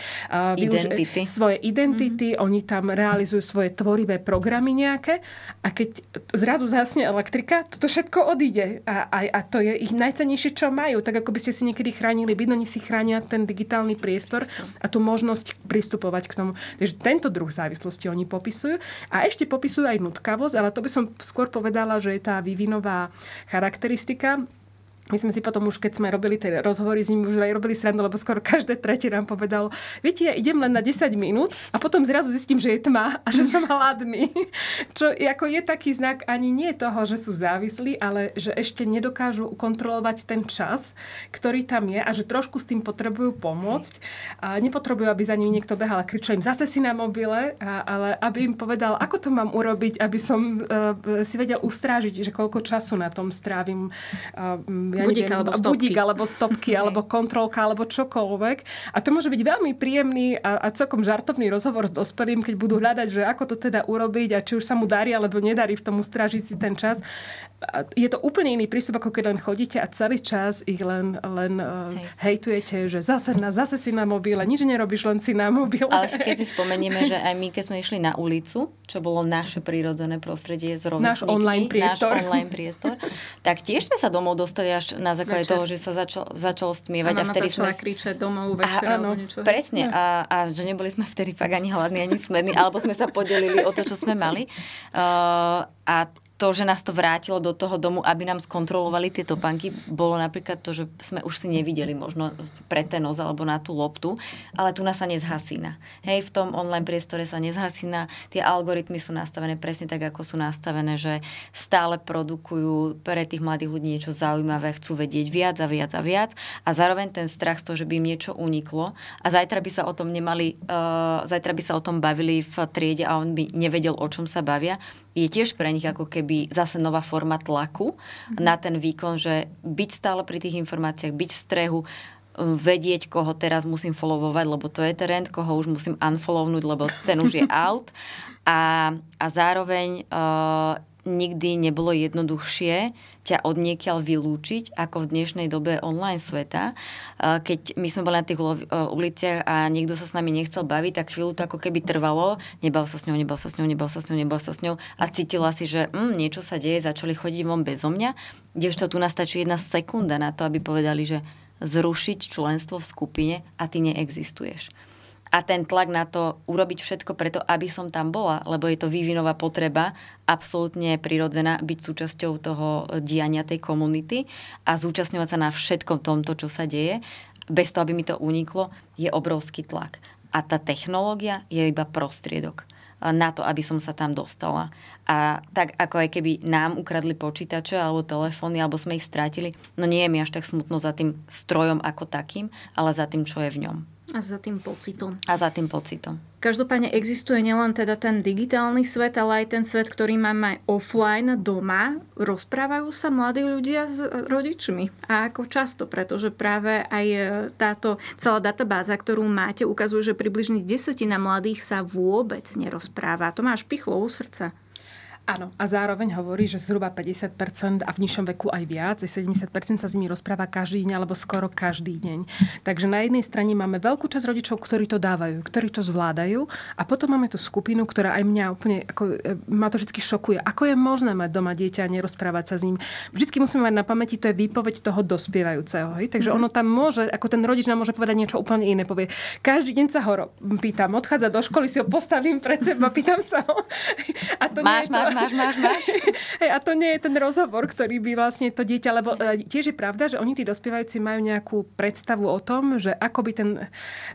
identity. svoje identity, mm-hmm. oni tam realizujú svoje tvorivé programy nejaké a keď zrazu zhasne elektrika, toto všetko odíde a, a, a to je ich najcenejšie, čo majú. Tak ako by ste si niekedy chránili byt, oni si chránia ten digitálny priestor a tú možnosť pristupovať k tomu. Takže tento druh závislosti oni popisujú a ešte popisujú aj nutkavosť, ale to by som skôr povedala, že tá vývinová charakteristika. My sme si potom už, keď sme robili tie rozhovory s nimi, už aj robili srandu, lebo skoro každé tretie nám povedalo, viete, ja idem len na 10 minút a potom zrazu zistím, že je tma a že som hladný. Čo ako je taký znak ani nie toho, že sú závislí, ale že ešte nedokážu kontrolovať ten čas, ktorý tam je a že trošku s tým potrebujú pomôcť. A nepotrebujú, aby za nimi niekto behal a kričal im zase si na mobile, a, ale aby im povedal, ako to mám urobiť, aby som uh, si vedel ustrážiť, že koľko času na tom strávim. Uh, ja budík, neviem, alebo stopky. budík alebo stopky, alebo kontrolka, alebo čokoľvek. A to môže byť veľmi príjemný a, a celkom žartovný rozhovor s dospelým, keď budú hľadať, že ako to teda urobiť a či už sa mu darí alebo nedarí v tom ustrážiť si ten čas. Je to úplne iný prístup, ako keď len chodíte a celý čas ich len, len uh, Hej. hejtujete, že zase, na, zase si na mobile, nič nerobíš, len si na mobile. Ale keď si spomenieme, že aj my, keď sme išli na ulicu, čo bolo naše prírodzené prostredie z Náš online priestor. Náš online priestor, tak tiež sme sa domov dostali až na základe večer. toho, že sa začal, začal stmievať. A, a vtedy začala sme... kričať domov večer a, alebo niečo. Presne. A, a že neboli sme vtedy fakt ani hladní, ani smední, alebo sme sa podelili o to, čo sme mali. Uh, a to, že nás to vrátilo do toho domu, aby nám skontrolovali tie topanky, bolo napríklad to, že sme už si nevideli možno pre ten nos alebo na tú loptu, ale tu nás sa nezhasína. Hej, v tom online priestore sa nezhasína. Tie algoritmy sú nastavené presne tak, ako sú nastavené, že stále produkujú pre tých mladých ľudí niečo zaujímavé, chcú vedieť viac a viac a viac a zároveň ten strach z toho, že by im niečo uniklo a zajtra by sa o tom nemali, uh, zajtra by sa o tom bavili v triede a on by nevedel, o čom sa bavia, je tiež pre nich ako keby zase nová forma tlaku mm-hmm. na ten výkon, že byť stále pri tých informáciách, byť v strehu, vedieť, koho teraz musím followovať, lebo to je trend, koho už musím unfollownúť, lebo ten už je out. A, a zároveň uh, nikdy nebolo jednoduchšie ťa od niekiaľ vylúčiť, ako v dnešnej dobe online sveta. Keď my sme boli na tých uliciach a niekto sa s nami nechcel baviť, tak chvíľu to ako keby trvalo. Nebal sa s ňou, nebal sa s ňou, nebal sa s ňou, nebal sa s ňou a cítila si, že mm, niečo sa deje, začali chodiť von bezo mňa. Kdežto tu nastačí jedna sekunda na to, aby povedali, že zrušiť členstvo v skupine a ty neexistuješ a ten tlak na to urobiť všetko preto, aby som tam bola, lebo je to vývinová potreba, absolútne prirodzená byť súčasťou toho diania tej komunity a zúčastňovať sa na všetkom tomto, čo sa deje, bez toho, aby mi to uniklo, je obrovský tlak. A tá technológia je iba prostriedok na to, aby som sa tam dostala. A tak ako aj keby nám ukradli počítače alebo telefóny, alebo sme ich strátili, no nie je mi až tak smutno za tým strojom ako takým, ale za tým, čo je v ňom. A za tým pocitom. A za tým pocitom. Každopádne existuje nielen teda ten digitálny svet, ale aj ten svet, ktorý máme offline doma. Rozprávajú sa mladí ľudia s rodičmi. A ako často, pretože práve aj e, táto celá databáza, ktorú máte, ukazuje, že približne desetina mladých sa vôbec nerozpráva. To máš pichlo u srdca. Áno, a zároveň hovorí, že zhruba 50% a v nižšom veku aj viac, 70% sa s nimi rozpráva každý deň alebo skoro každý deň. Takže na jednej strane máme veľkú časť rodičov, ktorí to dávajú, ktorí to zvládajú a potom máme tú skupinu, ktorá aj mňa úplne, ako, e, ma to vždy šokuje. Ako je možné mať doma dieťa a nerozprávať sa s ním? Vždycky musíme mať na pamäti, to je výpoveď toho dospievajúceho. Hej? Takže mm-hmm. ono tam môže, ako ten rodič nám môže povedať niečo úplne iné. Povie, každý deň sa ho pýtam, odchádza do školy, si ho postavím pred seba, pýtam sa ho. A to máš, nie je to, máš, máš, máš. Hey, a to nie je ten rozhovor, ktorý by vlastne to dieťa, lebo uh, tiež je pravda, že oni tí dospievajúci majú nejakú predstavu o tom, že ako by ten,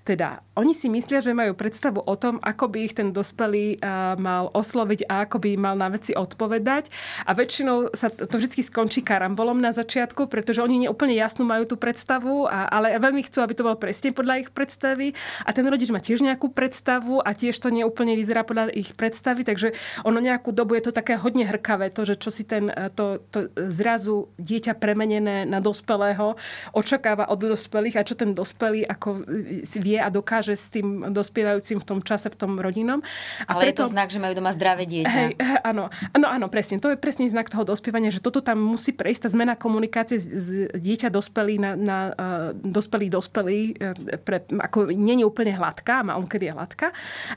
teda, oni si myslia, že majú predstavu o tom, ako by ich ten dospelý uh, mal osloviť a ako by mal na veci odpovedať. A väčšinou sa to vždy skončí karambolom na začiatku, pretože oni neúplne jasnú majú tú predstavu, a, ale veľmi chcú, aby to bolo presne podľa ich predstavy. A ten rodič má tiež nejakú predstavu a tiež to neúplne vyzerá podľa ich predstavy, takže ono nejakú dobu je to také hodne hrkavé, to, že čo si ten, e, to, to zrazu dieťa premenené na dospelého očakáva od dospelých a čo ten dospelý ako e, vie a dokáže s tým dospievajúcim v tom čase, v tom rodinom. A Ale preto, je to znak, že majú doma zdravé dieťa. Hej, áno, áno, áno, presne. To je presný znak toho dospievania, že toto tam musí prejsť, tá zmena komunikácie z, dieťa dospelý na, na uh, dospelý dospelý, pre, ako nie je úplne hladká, má on kedy je hladká,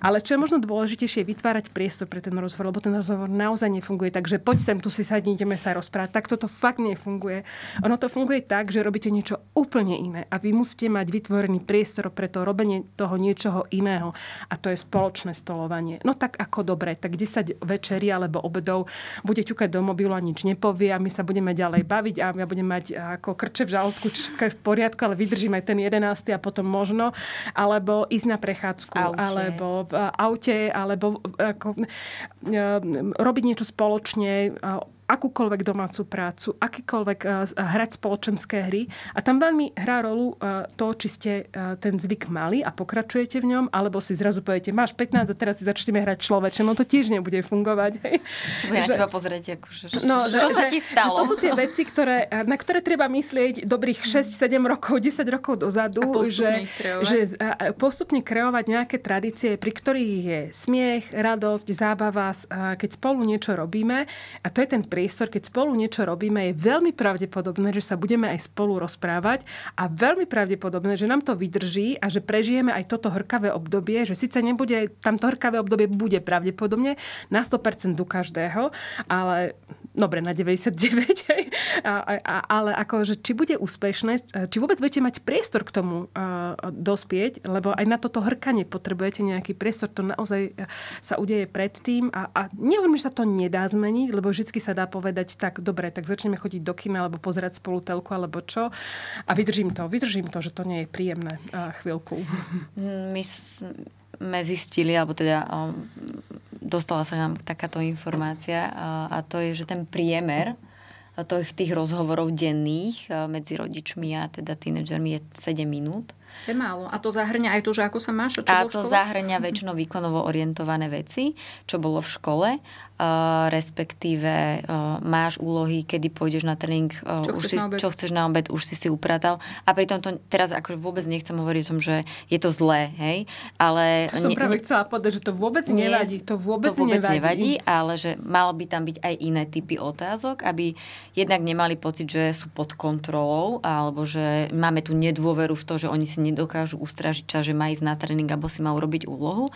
ale čo je možno dôležitejšie, je vytvárať priestor pre ten rozhovor, lebo ten rozhovor naozaj nefunguje tak, že poď sem, tu si sadni, ideme sa rozprávať. Tak toto fakt nefunguje. Ono to funguje tak, že robíte niečo úplne iné a vy musíte mať vytvorený priestor pre to robenie toho niečoho iného. A to je spoločné stolovanie. No tak ako dobre, tak 10 večerí alebo obedov bude ťukať do mobilu a nič nepovie a my sa budeme ďalej baviť a ja budem mať ako krče v žalúdku, všetko je v poriadku, ale vydržím aj ten 11. a potom možno, alebo ísť na prechádzku, aute. alebo v aute, alebo ako, robiť niečo spoločne akúkoľvek domácu prácu, akýkoľvek uh, hrať spoločenské hry. A tam veľmi hrá rolu uh, to, či ste uh, ten zvyk mali a pokračujete v ňom, alebo si zrazu poviete, máš 15 a teraz si začneme hrať človeče. No to tiež nebude fungovať. Bude na teba pozrieť, akože, no, čo že, sa ti stalo? Že to sú tie veci, ktoré, na ktoré treba myslieť dobrých 6-7 rokov, 10 rokov dozadu. A že, kreovať. že postupne kreovať nejaké tradície, pri ktorých je smiech, radosť, zábava, keď spolu niečo robíme. A to je ten priestor, keď spolu niečo robíme, je veľmi pravdepodobné, že sa budeme aj spolu rozprávať a veľmi pravdepodobné, že nám to vydrží a že prežijeme aj toto hrkavé obdobie, že síce nebude, tamto hrkavé obdobie bude pravdepodobne na 100% u každého, ale dobre, na 99, a, a, ale že či bude úspešné, či vôbec budete mať priestor k tomu a, dospieť, lebo aj na toto hrkanie potrebujete nejaký priestor, to naozaj sa udeje predtým a, a nehovorím, že sa to nedá zmeniť, lebo vždy sa dá povedať, tak dobre, tak začneme chodiť do kina, alebo pozerať spolu telku, alebo čo. A vydržím to, vydržím to, že to nie je príjemné chvíľku. My sme zistili, alebo teda dostala sa nám takáto informácia a to je, že ten priemer tých rozhovorov denných medzi rodičmi a teda tínedžermi je 7 minút. Je málo. A to zahrňa aj to, že ako sa máš? Čo a to zahrňa väčšinou výkonovo orientované veci, čo bolo v škole. Respektíve máš úlohy, kedy pôjdeš na tréning, čo, už chceš, si, čo chceš na obed, už si si upratal. A pritom to teraz ako vôbec nechcem hovoriť o tom, že je to zlé, hej, ale... To som ne, práve chcela povedať, že to vôbec nie, nevadí. To vôbec, to vôbec nevadí. nevadí. ale že malo by tam byť aj iné typy otázok, aby jednak nemali pocit, že sú pod kontrolou, alebo že máme tu nedôveru v to, že oni si nedokážu ustražiť čas, že má ísť na tréning, alebo si má urobiť úlohu,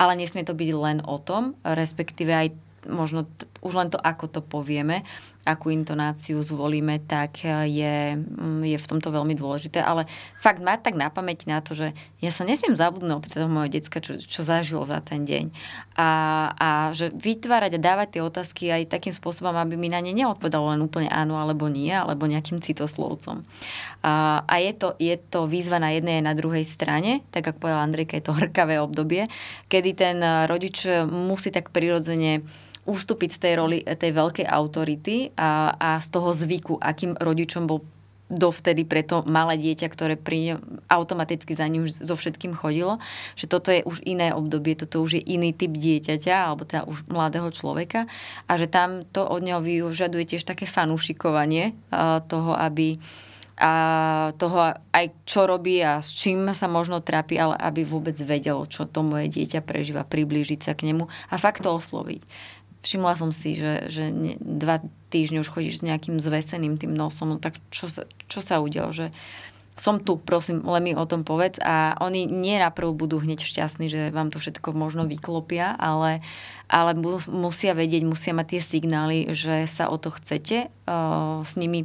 ale nesmie to byť len o tom, respektíve aj možno t- už len to, ako to povieme, akú intonáciu zvolíme, tak e, je, mm, je v tomto veľmi dôležité. Ale fakt mať tak na pamäť na to, že ja sa nesmiem zabudnúť opýtať toho decka, čo, čo zažilo za ten deň. A, a že vytvárať a dávať tie otázky aj takým spôsobom, aby mi na ne neodpovedalo len úplne áno alebo nie, alebo nejakým citoslovcom. A, a je, to, je to výzva na jednej aj na druhej strane, tak ako povedala Andrejka, je to hrkavé obdobie, kedy ten rodič musí tak prirodzene ustúpiť z tej roli tej veľkej autority a, a z toho zvyku, akým rodičom bol dovtedy pre to malé dieťa, ktoré pri automaticky za ním so všetkým chodilo, že toto je už iné obdobie, toto už je iný typ dieťaťa, alebo teda už mladého človeka a že tam to od neho vyžaduje tiež také fanúšikovanie toho, aby a toho aj čo robí a s čím sa možno trápi, ale aby vôbec vedelo, čo to moje dieťa prežíva, priblížiť sa k nemu a fakt to osloviť všimla som si, že, že dva týždne už chodíš s nejakým zveseným tým nosom, no tak čo sa, čo sa udialo, že som tu, prosím, len mi o tom povedz. A oni nie naprv budú hneď šťastní, že vám to všetko možno vyklopia, ale, ale musia vedieť, musia mať tie signály, že sa o to chcete uh, s nimi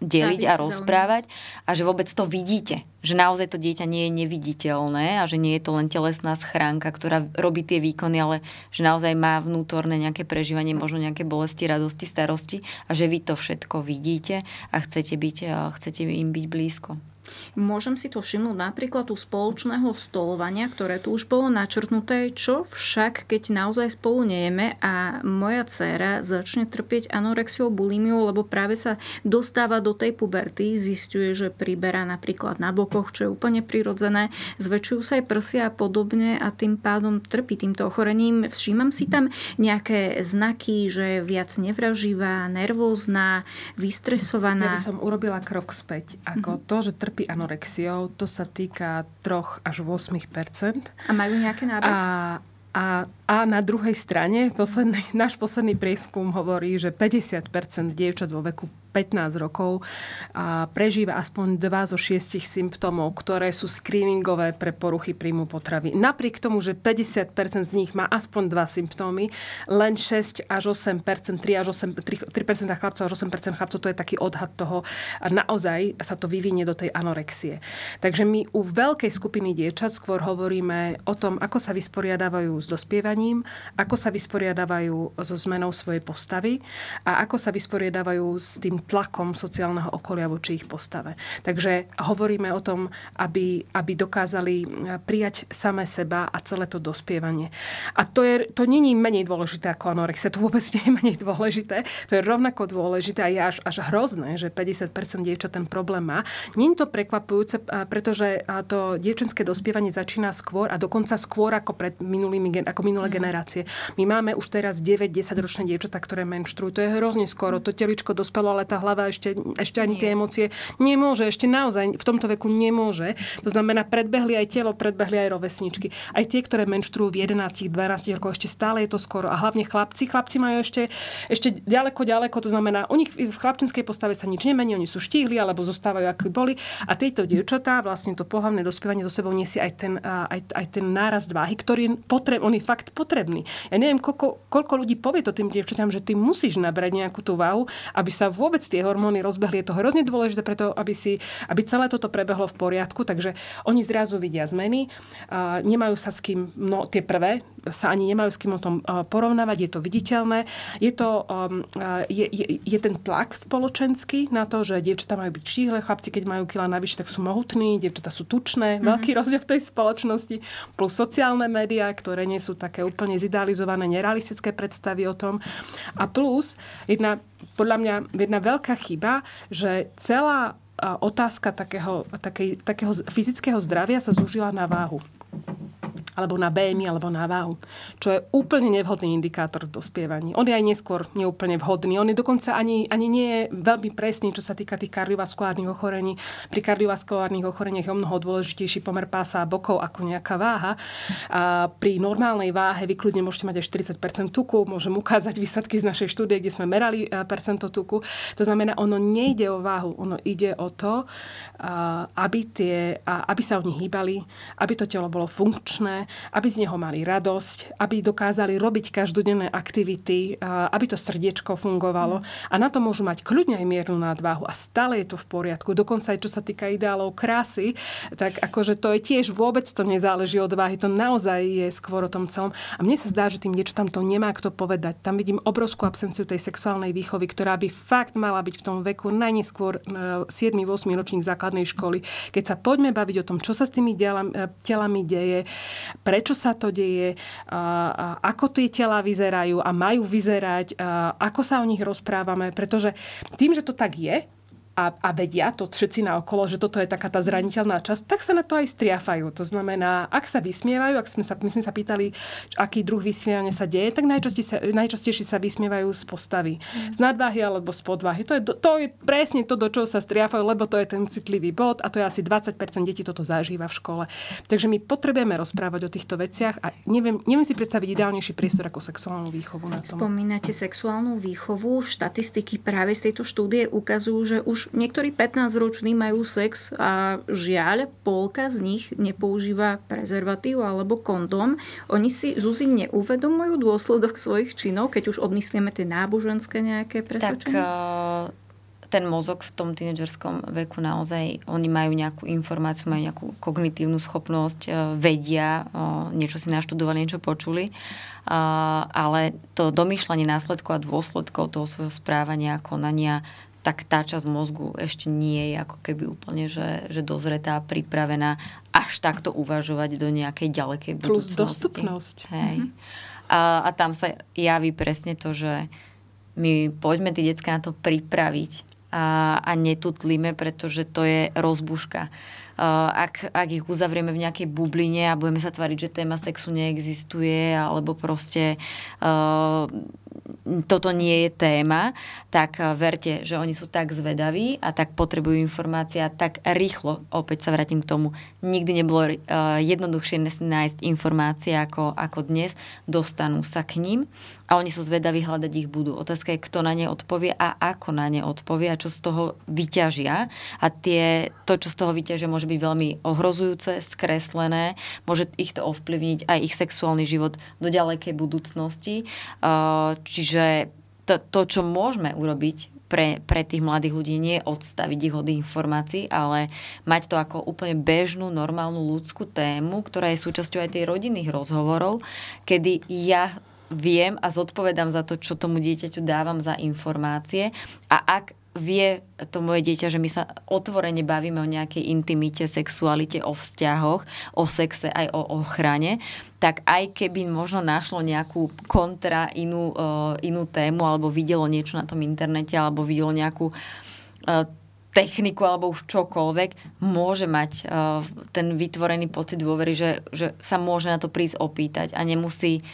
deliť a rozprávať a že vôbec to vidíte. Že naozaj to dieťa nie je neviditeľné a že nie je to len telesná schránka, ktorá robí tie výkony, ale že naozaj má vnútorné nejaké prežívanie, možno nejaké bolesti, radosti, starosti a že vy to všetko vidíte a chcete, byť, chcete im byť blízko. Môžem si to všimnúť napríklad u spoločného stolovania, ktoré tu už bolo načrtnuté, čo však, keď naozaj spolu nejeme a moja dcéra začne trpieť anorexiou, bulimiou, lebo práve sa dostáva do tej puberty, zistuje, že priberá napríklad na bokoch, čo je úplne prirodzené, zväčšujú sa aj prsia a podobne a tým pádom trpí týmto ochorením. Všímam si tam nejaké znaky, že je viac nevraživá, nervózna, vystresovaná. Ja by som urobila krok späť. Ako mm-hmm. to, že trpí trpí anorexiou, to sa týka 3 až 8 A majú nejaké nábehy? A, a, a na druhej strane posledný, náš posledný prieskum hovorí, že 50 dievčat vo veku 15 rokov a prežíva aspoň 2 zo 6 symptómov, ktoré sú screeningové pre poruchy príjmu potravy. Napriek tomu, že 50% z nich má aspoň 2 symptómy, len 6 až 8%, 3 až 8, 3, 3% chlapcov až 8% chlapcov, to je taký odhad toho a naozaj sa to vyvinie do tej anorexie. Takže my u veľkej skupiny dievčat skôr hovoríme o tom, ako sa vysporiadávajú s dospievaním, ako sa vysporiadávajú so zmenou svojej postavy a ako sa vysporiadávajú s tým tlakom sociálneho okolia voči ich postave. Takže hovoríme o tom, aby, aby dokázali e, prijať samé seba a celé to dospievanie. A to, je, to není menej dôležité ako anorexia, to vôbec nie je menej dôležité, to je rovnako dôležité a je až, až hrozné, že 50% dievčat ten problém má. Není to prekvapujúce, pretože to dievčenské dospievanie začína skôr a dokonca skôr ako pred minulými, ako minulé mm. generácie. My máme už teraz 9-10 ročné dievčatá, ktoré menštrujú. To je hrozne skoro. To teličko dospelo, ale tá hlava ešte, ešte ani Nie. tie emócie nemôže, ešte naozaj v tomto veku nemôže. To znamená, predbehli aj telo, predbehli aj rovesničky. Aj tie, ktoré menštrujú v 11-12 rokoch, ešte stále je to skoro. A hlavne chlapci. Chlapci majú ešte, ešte ďaleko, ďaleko, to znamená, u nich v chlapčenskej postave sa nič nemení, oni sú štíhli alebo zostávajú ako boli. A tieto dievčatá, vlastne to pohlavné dospievanie so sebou nesie aj ten, aj, aj ten nárast váhy, ktorý potreb, on je fakt potrebný. Ja neviem, koľko, koľko ľudí povie to tým dievčatám, že ty musíš nabrať nejakú tú váhu, aby sa vôbec vôbec tie hormóny rozbehli. Je to hrozne dôležité preto, aby, si, aby celé toto prebehlo v poriadku, takže oni zrazu vidia zmeny, nemajú sa s kým, no tie prvé sa ani nemajú s kým o tom porovnávať, je to viditeľné. Je, to, je, je, je ten tlak spoločenský na to, že dievčatá majú byť štíhle, chlapci, keď majú kila navyše, tak sú mohutní, dievčatá sú tučné, mm-hmm. veľký rozdiel v tej spoločnosti, plus sociálne médiá, ktoré nie sú také úplne zidealizované, nerealistické predstavy o tom. A plus jedna, podľa mňa jedna veľká chyba, že celá otázka takého, takej, takého fyzického zdravia sa zúžila na váhu. Alebo na BMI, alebo na váhu. Čo je úplne nevhodný indikátor v dospievaní. On je aj neskôr neúplne vhodný. On je dokonca ani, ani nie je veľmi presný, čo sa týka tých kardiovaskulárnych ochorení. Pri kardiovaskulárnych ochoreniach je o mnoho dôležitejší pomer pása a bokov ako nejaká váha. A pri normálnej váhe vy kľudne môžete mať aj 40% tuku. Môžem ukázať výsledky z našej štúdie, kde sme merali e, percento tuku. To znamená, ono nejde o váhu, ono ide o to, aby, tie, aby sa oni hýbali, aby to telo bolo funkčné, aby z neho mali radosť, aby dokázali robiť každodenné aktivity, aby to srdiečko fungovalo. A na to môžu mať kľudne aj miernu nadváhu a stále je to v poriadku. Dokonca aj čo sa týka ideálov krásy, tak akože to je tiež vôbec to nezáleží od váhy. To naozaj je skôr o tom celom. A mne sa zdá, že tým niečo tam to nemá kto povedať. Tam vidím obrovskú absenciu tej sexuálnej výchovy, ktorá by fakt mala byť v tom veku najneskôr 7-8 e, ročník základnej školy. Keď sa poďme baviť o tom, čo sa s tými e, telami deje, prečo sa to deje, ako tie tela vyzerajú a majú vyzerať, ako sa o nich rozprávame, pretože tým, že to tak je, a, a vedia to všetci na okolo, že toto je taká tá zraniteľná časť, tak sa na to aj striafajú. To znamená, ak sa vysmievajú, ak sme sa, my sme sa pýtali, aký druh vysmievania sa deje, tak najčastejšie sa, najčastejšie sa vysmievajú z postavy. Mm. Z nadváhy alebo z podváhy. To je, to je presne to, do čoho sa striafajú, lebo to je ten citlivý bod a to je asi 20% detí toto zažíva v škole. Takže my potrebujeme rozprávať o týchto veciach a neviem, neviem si predstaviť ideálnejší priestor ako sexuálnu výchovu na tom. Spomínate sexuálnu výchovu. Štatistiky práve z tejto štúdie ukazujú, že už niektorí 15-roční majú sex a žiaľ, polka z nich nepoužíva prezervatív alebo kondóm. Oni si, Zuzi, neuvedomujú dôsledok svojich činov, keď už odmyslíme tie náboženské nejaké presvedčenia? Tak uh ten mozog v tom tínedžerskom veku naozaj, oni majú nejakú informáciu, majú nejakú kognitívnu schopnosť, e, vedia, niečo si naštudovali, niečo počuli, ale to domýšľanie následkov a dôsledkov toho svojho správania, konania tak tá časť mozgu ešte nie je ako keby úplne, že, že dozretá, pripravená až takto uvažovať do nejakej ďalekej budúcnosti. Plus dostupnosť. Hej. Mm-hmm. A, a tam sa javí presne to, že my poďme tie detská na to pripraviť a, a netutlíme, pretože to je rozbuška. Ak, ak ich uzavrieme v nejakej bubline a budeme sa tvariť, že téma sexu neexistuje, alebo proste uh, toto nie je téma, tak eh, verte, že oni sú tak zvedaví a tak potrebujú informácia tak rýchlo, opäť sa vrátim k tomu, nikdy nebolo uh, jednoduchšie nájsť informácie ako, ako dnes, dostanú sa k ním a oni sú zvedaví, hľadať ich budú. Otázka je, kto na ne odpovie a ako na ne odpovie a čo z toho vyťažia. A tie, to, čo z toho vyťažia, môže byť veľmi ohrozujúce, skreslené, môže ich to ovplyvniť aj ich sexuálny život do ďalekej budúcnosti. Čiže to, to, čo môžeme urobiť pre, pre tých mladých ľudí nie odstaviť ich od informácií, ale mať to ako úplne bežnú, normálnu ľudskú tému, ktorá je súčasťou aj tej rodinných rozhovorov, kedy ja viem a zodpovedám za to, čo tomu dieťaťu dávam za informácie. A ak vie to moje dieťa, že my sa otvorene bavíme o nejakej intimite, sexualite, o vzťahoch, o sexe, aj o ochrane, tak aj keby možno našlo nejakú kontra inú, uh, inú tému alebo videlo niečo na tom internete alebo videlo nejakú uh, techniku alebo už čokoľvek, môže mať uh, ten vytvorený pocit dôvery, že, že sa môže na to prísť opýtať a nemusí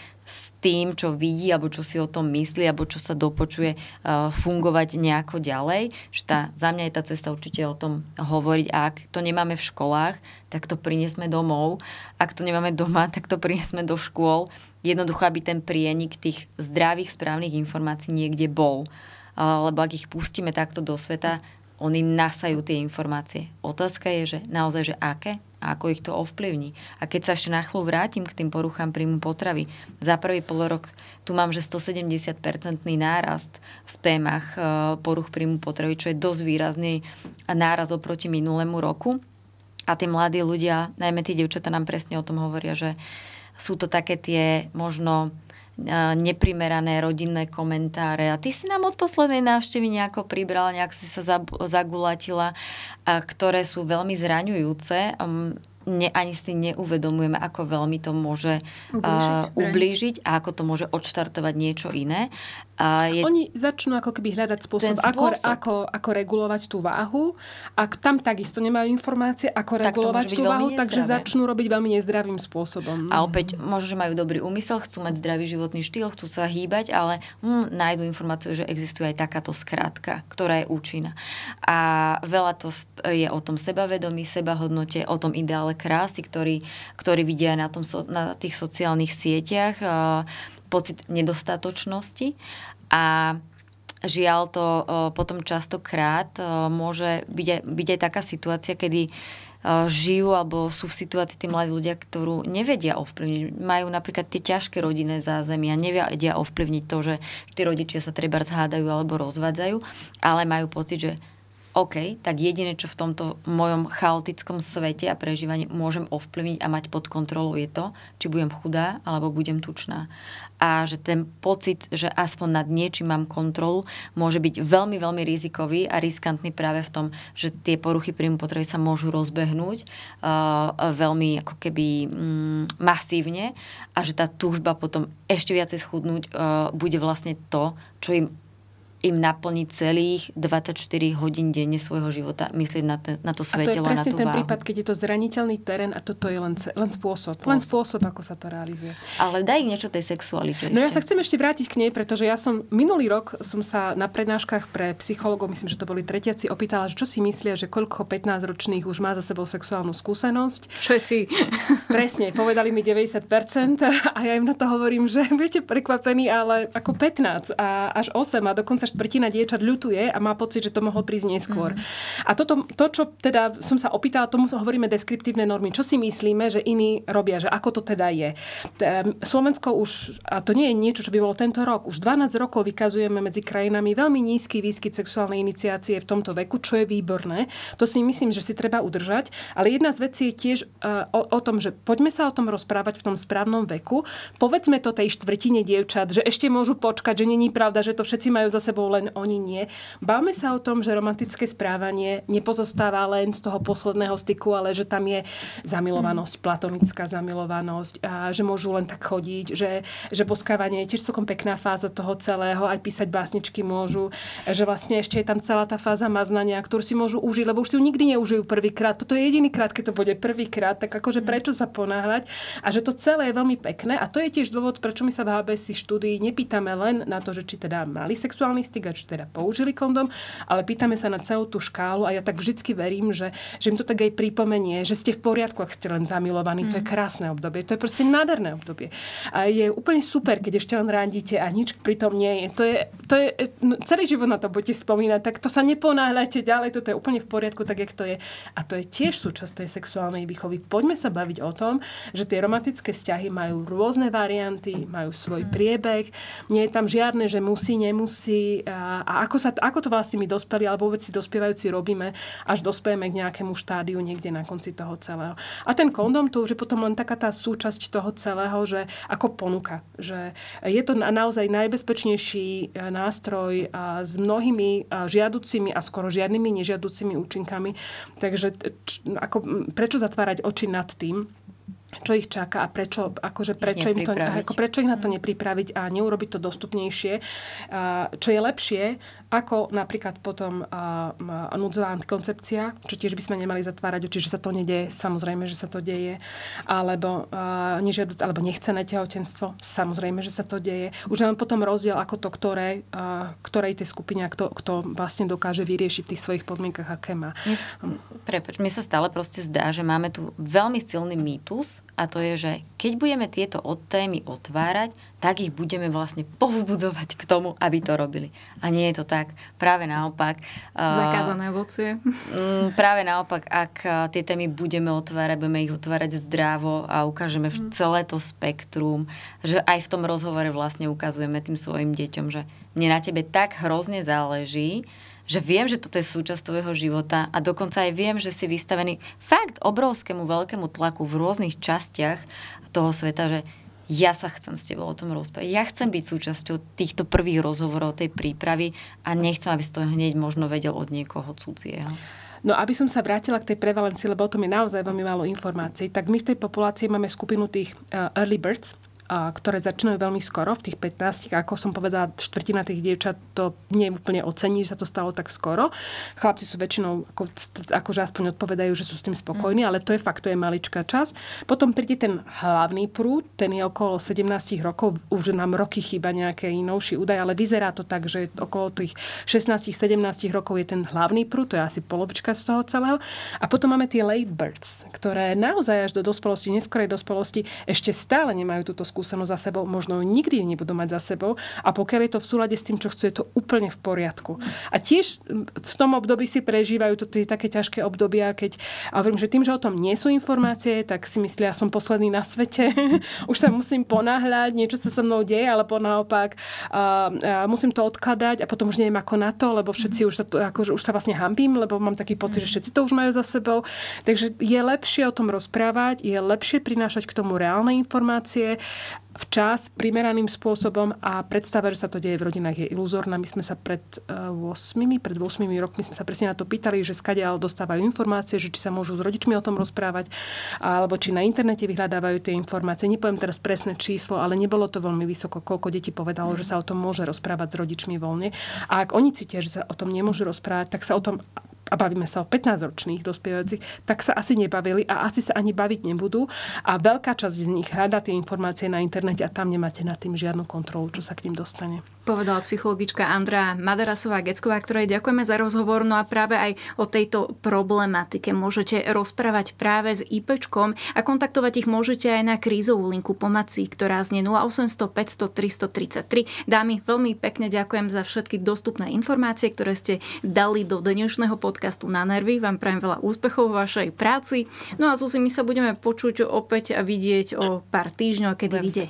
tým, čo vidí, alebo čo si o tom myslí, alebo čo sa dopočuje, uh, fungovať nejako ďalej. Že tá, za mňa je tá cesta určite o tom hovoriť. A ak to nemáme v školách, tak to priniesme domov. Ak to nemáme doma, tak to priniesme do škôl. Jednoducho, aby ten prienik tých zdravých, správnych informácií niekde bol. Uh, lebo ak ich pustíme takto do sveta, oni nasajú tie informácie. Otázka je, že naozaj, že aké a ako ich to ovplyvní. A keď sa ešte na chvíľu vrátim k tým poruchám príjmu potravy, za prvý rok tu mám, že 170-percentný nárast v témach e, poruch príjmu potravy, čo je dosť výrazný náraz oproti minulému roku. A tí mladí ľudia, najmä tí devčatá nám presne o tom hovoria, že sú to také tie možno neprimerané rodinné komentáre a ty si nám od poslednej návštevy nejako pribrala, nejak si sa zagulatila, ktoré sú veľmi zraňujúce. Ne, ani si neuvedomujeme, ako veľmi to môže ublížiť, uh, ublížiť a ako to môže odštartovať niečo iné. A je... Oni začnú ako keby hľadať spôsob, spôsob. Ako, ako, ako regulovať tú váhu. A tam takisto nemajú informácie, ako tak regulovať tú váhu, takže začnú robiť veľmi nezdravým spôsobom. A opäť, možno, že majú dobrý úmysel, chcú mať zdravý životný štýl, chcú sa hýbať, ale hm, nájdú informáciu, že existuje aj takáto skrátka, ktorá je účinná. A veľa to je o tom sebavedomí, sebahodnote, o tom ideále krásy, ktorý, ktorý vidia na, tom, na tých sociálnych sieťach pocit nedostatočnosti a žiaľ to potom častokrát môže byť aj, byť aj taká situácia, kedy žijú alebo sú v situácii tí mladí ľudia, ktorú nevedia ovplyvniť. Majú napríklad tie ťažké rodinné zázemia, nevedia ovplyvniť to, že tí rodičia sa treba zhádajú alebo rozvádzajú, ale majú pocit, že OK, tak jediné, čo v tomto mojom chaotickom svete a prežívaní môžem ovplyvniť a mať pod kontrolou je to, či budem chudá alebo budem tučná. A že ten pocit, že aspoň nad niečím mám kontrolu, môže byť veľmi, veľmi rizikový a riskantný práve v tom, že tie poruchy príjmu potreby sa môžu rozbehnúť uh, veľmi ako keby um, masívne a že tá túžba potom ešte viacej schudnúť uh, bude vlastne to, čo im im naplniť celých 24 hodín denne svojho života, myslieť na, te, na to svetelo, a to je presne ten váhu. prípad, keď je to zraniteľný terén a toto je len, len spôsob, spôsob. Len spôsob, ako sa to realizuje. Ale daj niečo tej sexualite. No ešte. ja sa chcem ešte vrátiť k nej, pretože ja som minulý rok som sa na prednáškach pre psychologov, myslím, že to boli tretiaci, opýtala, že čo si myslia, že koľko 15-ročných už má za sebou sexuálnu skúsenosť. Všetci. Presne, povedali mi 90% a ja im na to hovorím, že viete prekvapení, ale ako 15 a až 8 a dokonca štvrtina dievčat ľutuje a má pocit, že to mohlo prísť neskôr. Mm. A toto, to, čo teda som sa opýtala, tomu hovoríme deskriptívne normy. Čo si myslíme, že iní robia, že ako to teda je. Slovensko už, a to nie je niečo, čo by bolo tento rok, už 12 rokov vykazujeme medzi krajinami veľmi nízky výskyt sexuálnej iniciácie v tomto veku, čo je výborné. To si myslím, že si treba udržať. Ale jedna z vecí je tiež uh, o, o tom, že poďme sa o tom rozprávať v tom správnom veku. Povedzme to tej štvrtine dievčat, že ešte môžu počkať, že není pravda, že to všetci majú za sebou len oni nie. Bavme sa o tom, že romantické správanie nepozostáva len z toho posledného styku, ale že tam je zamilovanosť, platonická zamilovanosť, a že môžu len tak chodiť, že, že boskávanie je tiež celkom pekná fáza toho celého, aj písať básničky môžu, že vlastne ešte je tam celá tá fáza maznania, ktorú si môžu užiť, lebo už si ju nikdy neužijú prvýkrát. Toto je jediný krát, keď to bude prvýkrát, tak akože mm. prečo sa ponáhľať a že to celé je veľmi pekné a to je tiež dôvod, prečo my sa v HBS štúdii nepýtame len na to, že či teda mali sexuálny styk a či teda použili kondom, ale pýtame sa na celú tú škálu a ja tak vždycky verím, že, že im to tak aj pripomenie, že ste v poriadku, ak ste len zamilovaní. Mm. To je mm. krásne obdobie, to je proste nádherné obdobie. A je úplne super, keď ešte len rádite a nič pritom nie je. To je, to je no, celý život na to budete spomínať, tak to sa neponáhľajte ďalej, toto je úplne v poriadku, tak jak to je. A to je tiež súčasť tej sexuálnej výchovy. Poďme sa baviť o tom, že tie romantické vzťahy majú rôzne varianty, majú svoj mm. priebeh, nie je tam žiadne, že musí, nemusí a, ako, sa, ako to vlastne my dospeli, alebo vôbec si dospievajúci robíme, až dospejeme k nejakému štádiu niekde na konci toho celého. A ten kondom to už je potom len taká tá súčasť toho celého, že ako ponuka. Že je to naozaj najbezpečnejší e, nástroj s mnohými žiaducimi a skoro žiadnymi nežiaducimi účinkami. Takže ako, prečo zatvárať oči nad tým, čo ich čaká a prečo, akože prečo, im to, ako prečo ich na to nepripraviť a neurobiť to dostupnejšie. Čo je lepšie, ako napríklad potom núdzová antikoncepcia, čo tiež by sme nemali zatvárať oči, že sa to nedieje, samozrejme, že sa to deje, alebo, nežiaduc, alebo nechcené tehotenstvo, samozrejme, že sa to deje. Už len potom rozdiel, ako to, ktoré, ktorej tej skupine, kto, kto vlastne dokáže vyriešiť v tých svojich podmienkach, aké má. Mne sa, prepač, mne sa stále proste zdá, že máme tu veľmi silný mýtus a to je, že keď budeme tieto témy otvárať, tak ich budeme vlastne povzbudzovať k tomu, aby to robili. A nie je to tak. Práve naopak. Zakázané ovocie. Mm, práve naopak, ak tie témy budeme otvárať, budeme ich otvárať zdravo a ukážeme mm. celé to spektrum, že aj v tom rozhovore vlastne ukazujeme tým svojim deťom, že mne na tebe tak hrozne záleží, že viem, že toto je súčasť tvojho života a dokonca aj viem, že si vystavený fakt obrovskému veľkému tlaku v rôznych častiach toho sveta, že ja sa chcem s tebou o tom rozprávať. Ja chcem byť súčasťou týchto prvých rozhovorov, tej prípravy a nechcem, aby si to hneď možno vedel od niekoho cudzieho. No aby som sa vrátila k tej prevalencii, lebo o tom je naozaj veľmi málo informácií, tak my v tej populácii máme skupinu tých uh, early birds, ktoré začínajú veľmi skoro, v tých 15, ako som povedala, štvrtina tých dievčat to nie úplne ocení, že sa to stalo tak skoro. Chlapci sú väčšinou, ako, akože aspoň odpovedajú, že sú s tým spokojní, mm. ale to je fakt, to je maličká čas. Potom príde ten hlavný prúd, ten je okolo 17 rokov, už nám roky chýba nejaké novší údaj, ale vyzerá to tak, že okolo tých 16-17 rokov je ten hlavný prúd, to je asi polovička z toho celého. A potom máme tie late birds, ktoré naozaj až do dospelosti, neskorej dospelosti ešte stále nemajú túto skúsenosť za sebou, možno nebudú mať za sebou a pokiaľ je to v súlade s tým, čo chcú, je to úplne v poriadku. A tiež v tom období si prežívajú to tie také ťažké obdobia, keď a hovorím, že tým, že o tom nie sú informácie, tak si myslia, som posledný na svete, už sa musím ponáhľať, niečo sa so mnou deje, alebo naopak a, a musím to odkladať a potom už neviem ako na to, lebo všetci už sa, to, akože už sa vlastne hambím, lebo mám taký pocit, že všetci to už majú za sebou. Takže je lepšie o tom rozprávať, je lepšie prinášať k tomu reálne informácie včas, primeraným spôsobom a predstava, že sa to deje v rodinách je iluzórna. My sme sa pred 8, eh, pred 8 rokmi sme sa presne na to pýtali, že skadiaľ dostávajú informácie, že či sa môžu s rodičmi o tom rozprávať, alebo či na internete vyhľadávajú tie informácie. Nepoviem teraz presné číslo, ale nebolo to veľmi vysoko, koľko detí povedalo, že sa o tom môže rozprávať s rodičmi voľne. A ak oni cítia, že sa o tom nemôžu rozprávať, tak sa o tom a bavíme sa o 15-ročných dospievajúcich, tak sa asi nebavili a asi sa ani baviť nebudú. A veľká časť z nich hľadá tie informácie na internete a tam nemáte nad tým žiadnu kontrolu, čo sa k ním dostane. Povedala psychologička Andrá Madarasová Gecková, ktorej ďakujeme za rozhovor. No a práve aj o tejto problematike môžete rozprávať práve s IPčkom a kontaktovať ich môžete aj na krízovú linku pomoci, ktorá znie 0800 500 333. Dámy, veľmi pekne ďakujem za všetky dostupné informácie, ktoré ste dali do dnešného podcastu na nervy. Vám prajem veľa úspechov vo vašej práci. No a Susi, my sa budeme počuť opäť a vidieť o pár týždňov, kedy vyjde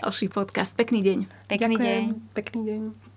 ďalší podcast. Pekný deň. Pekný Ďakujem. deň. Pekný deň.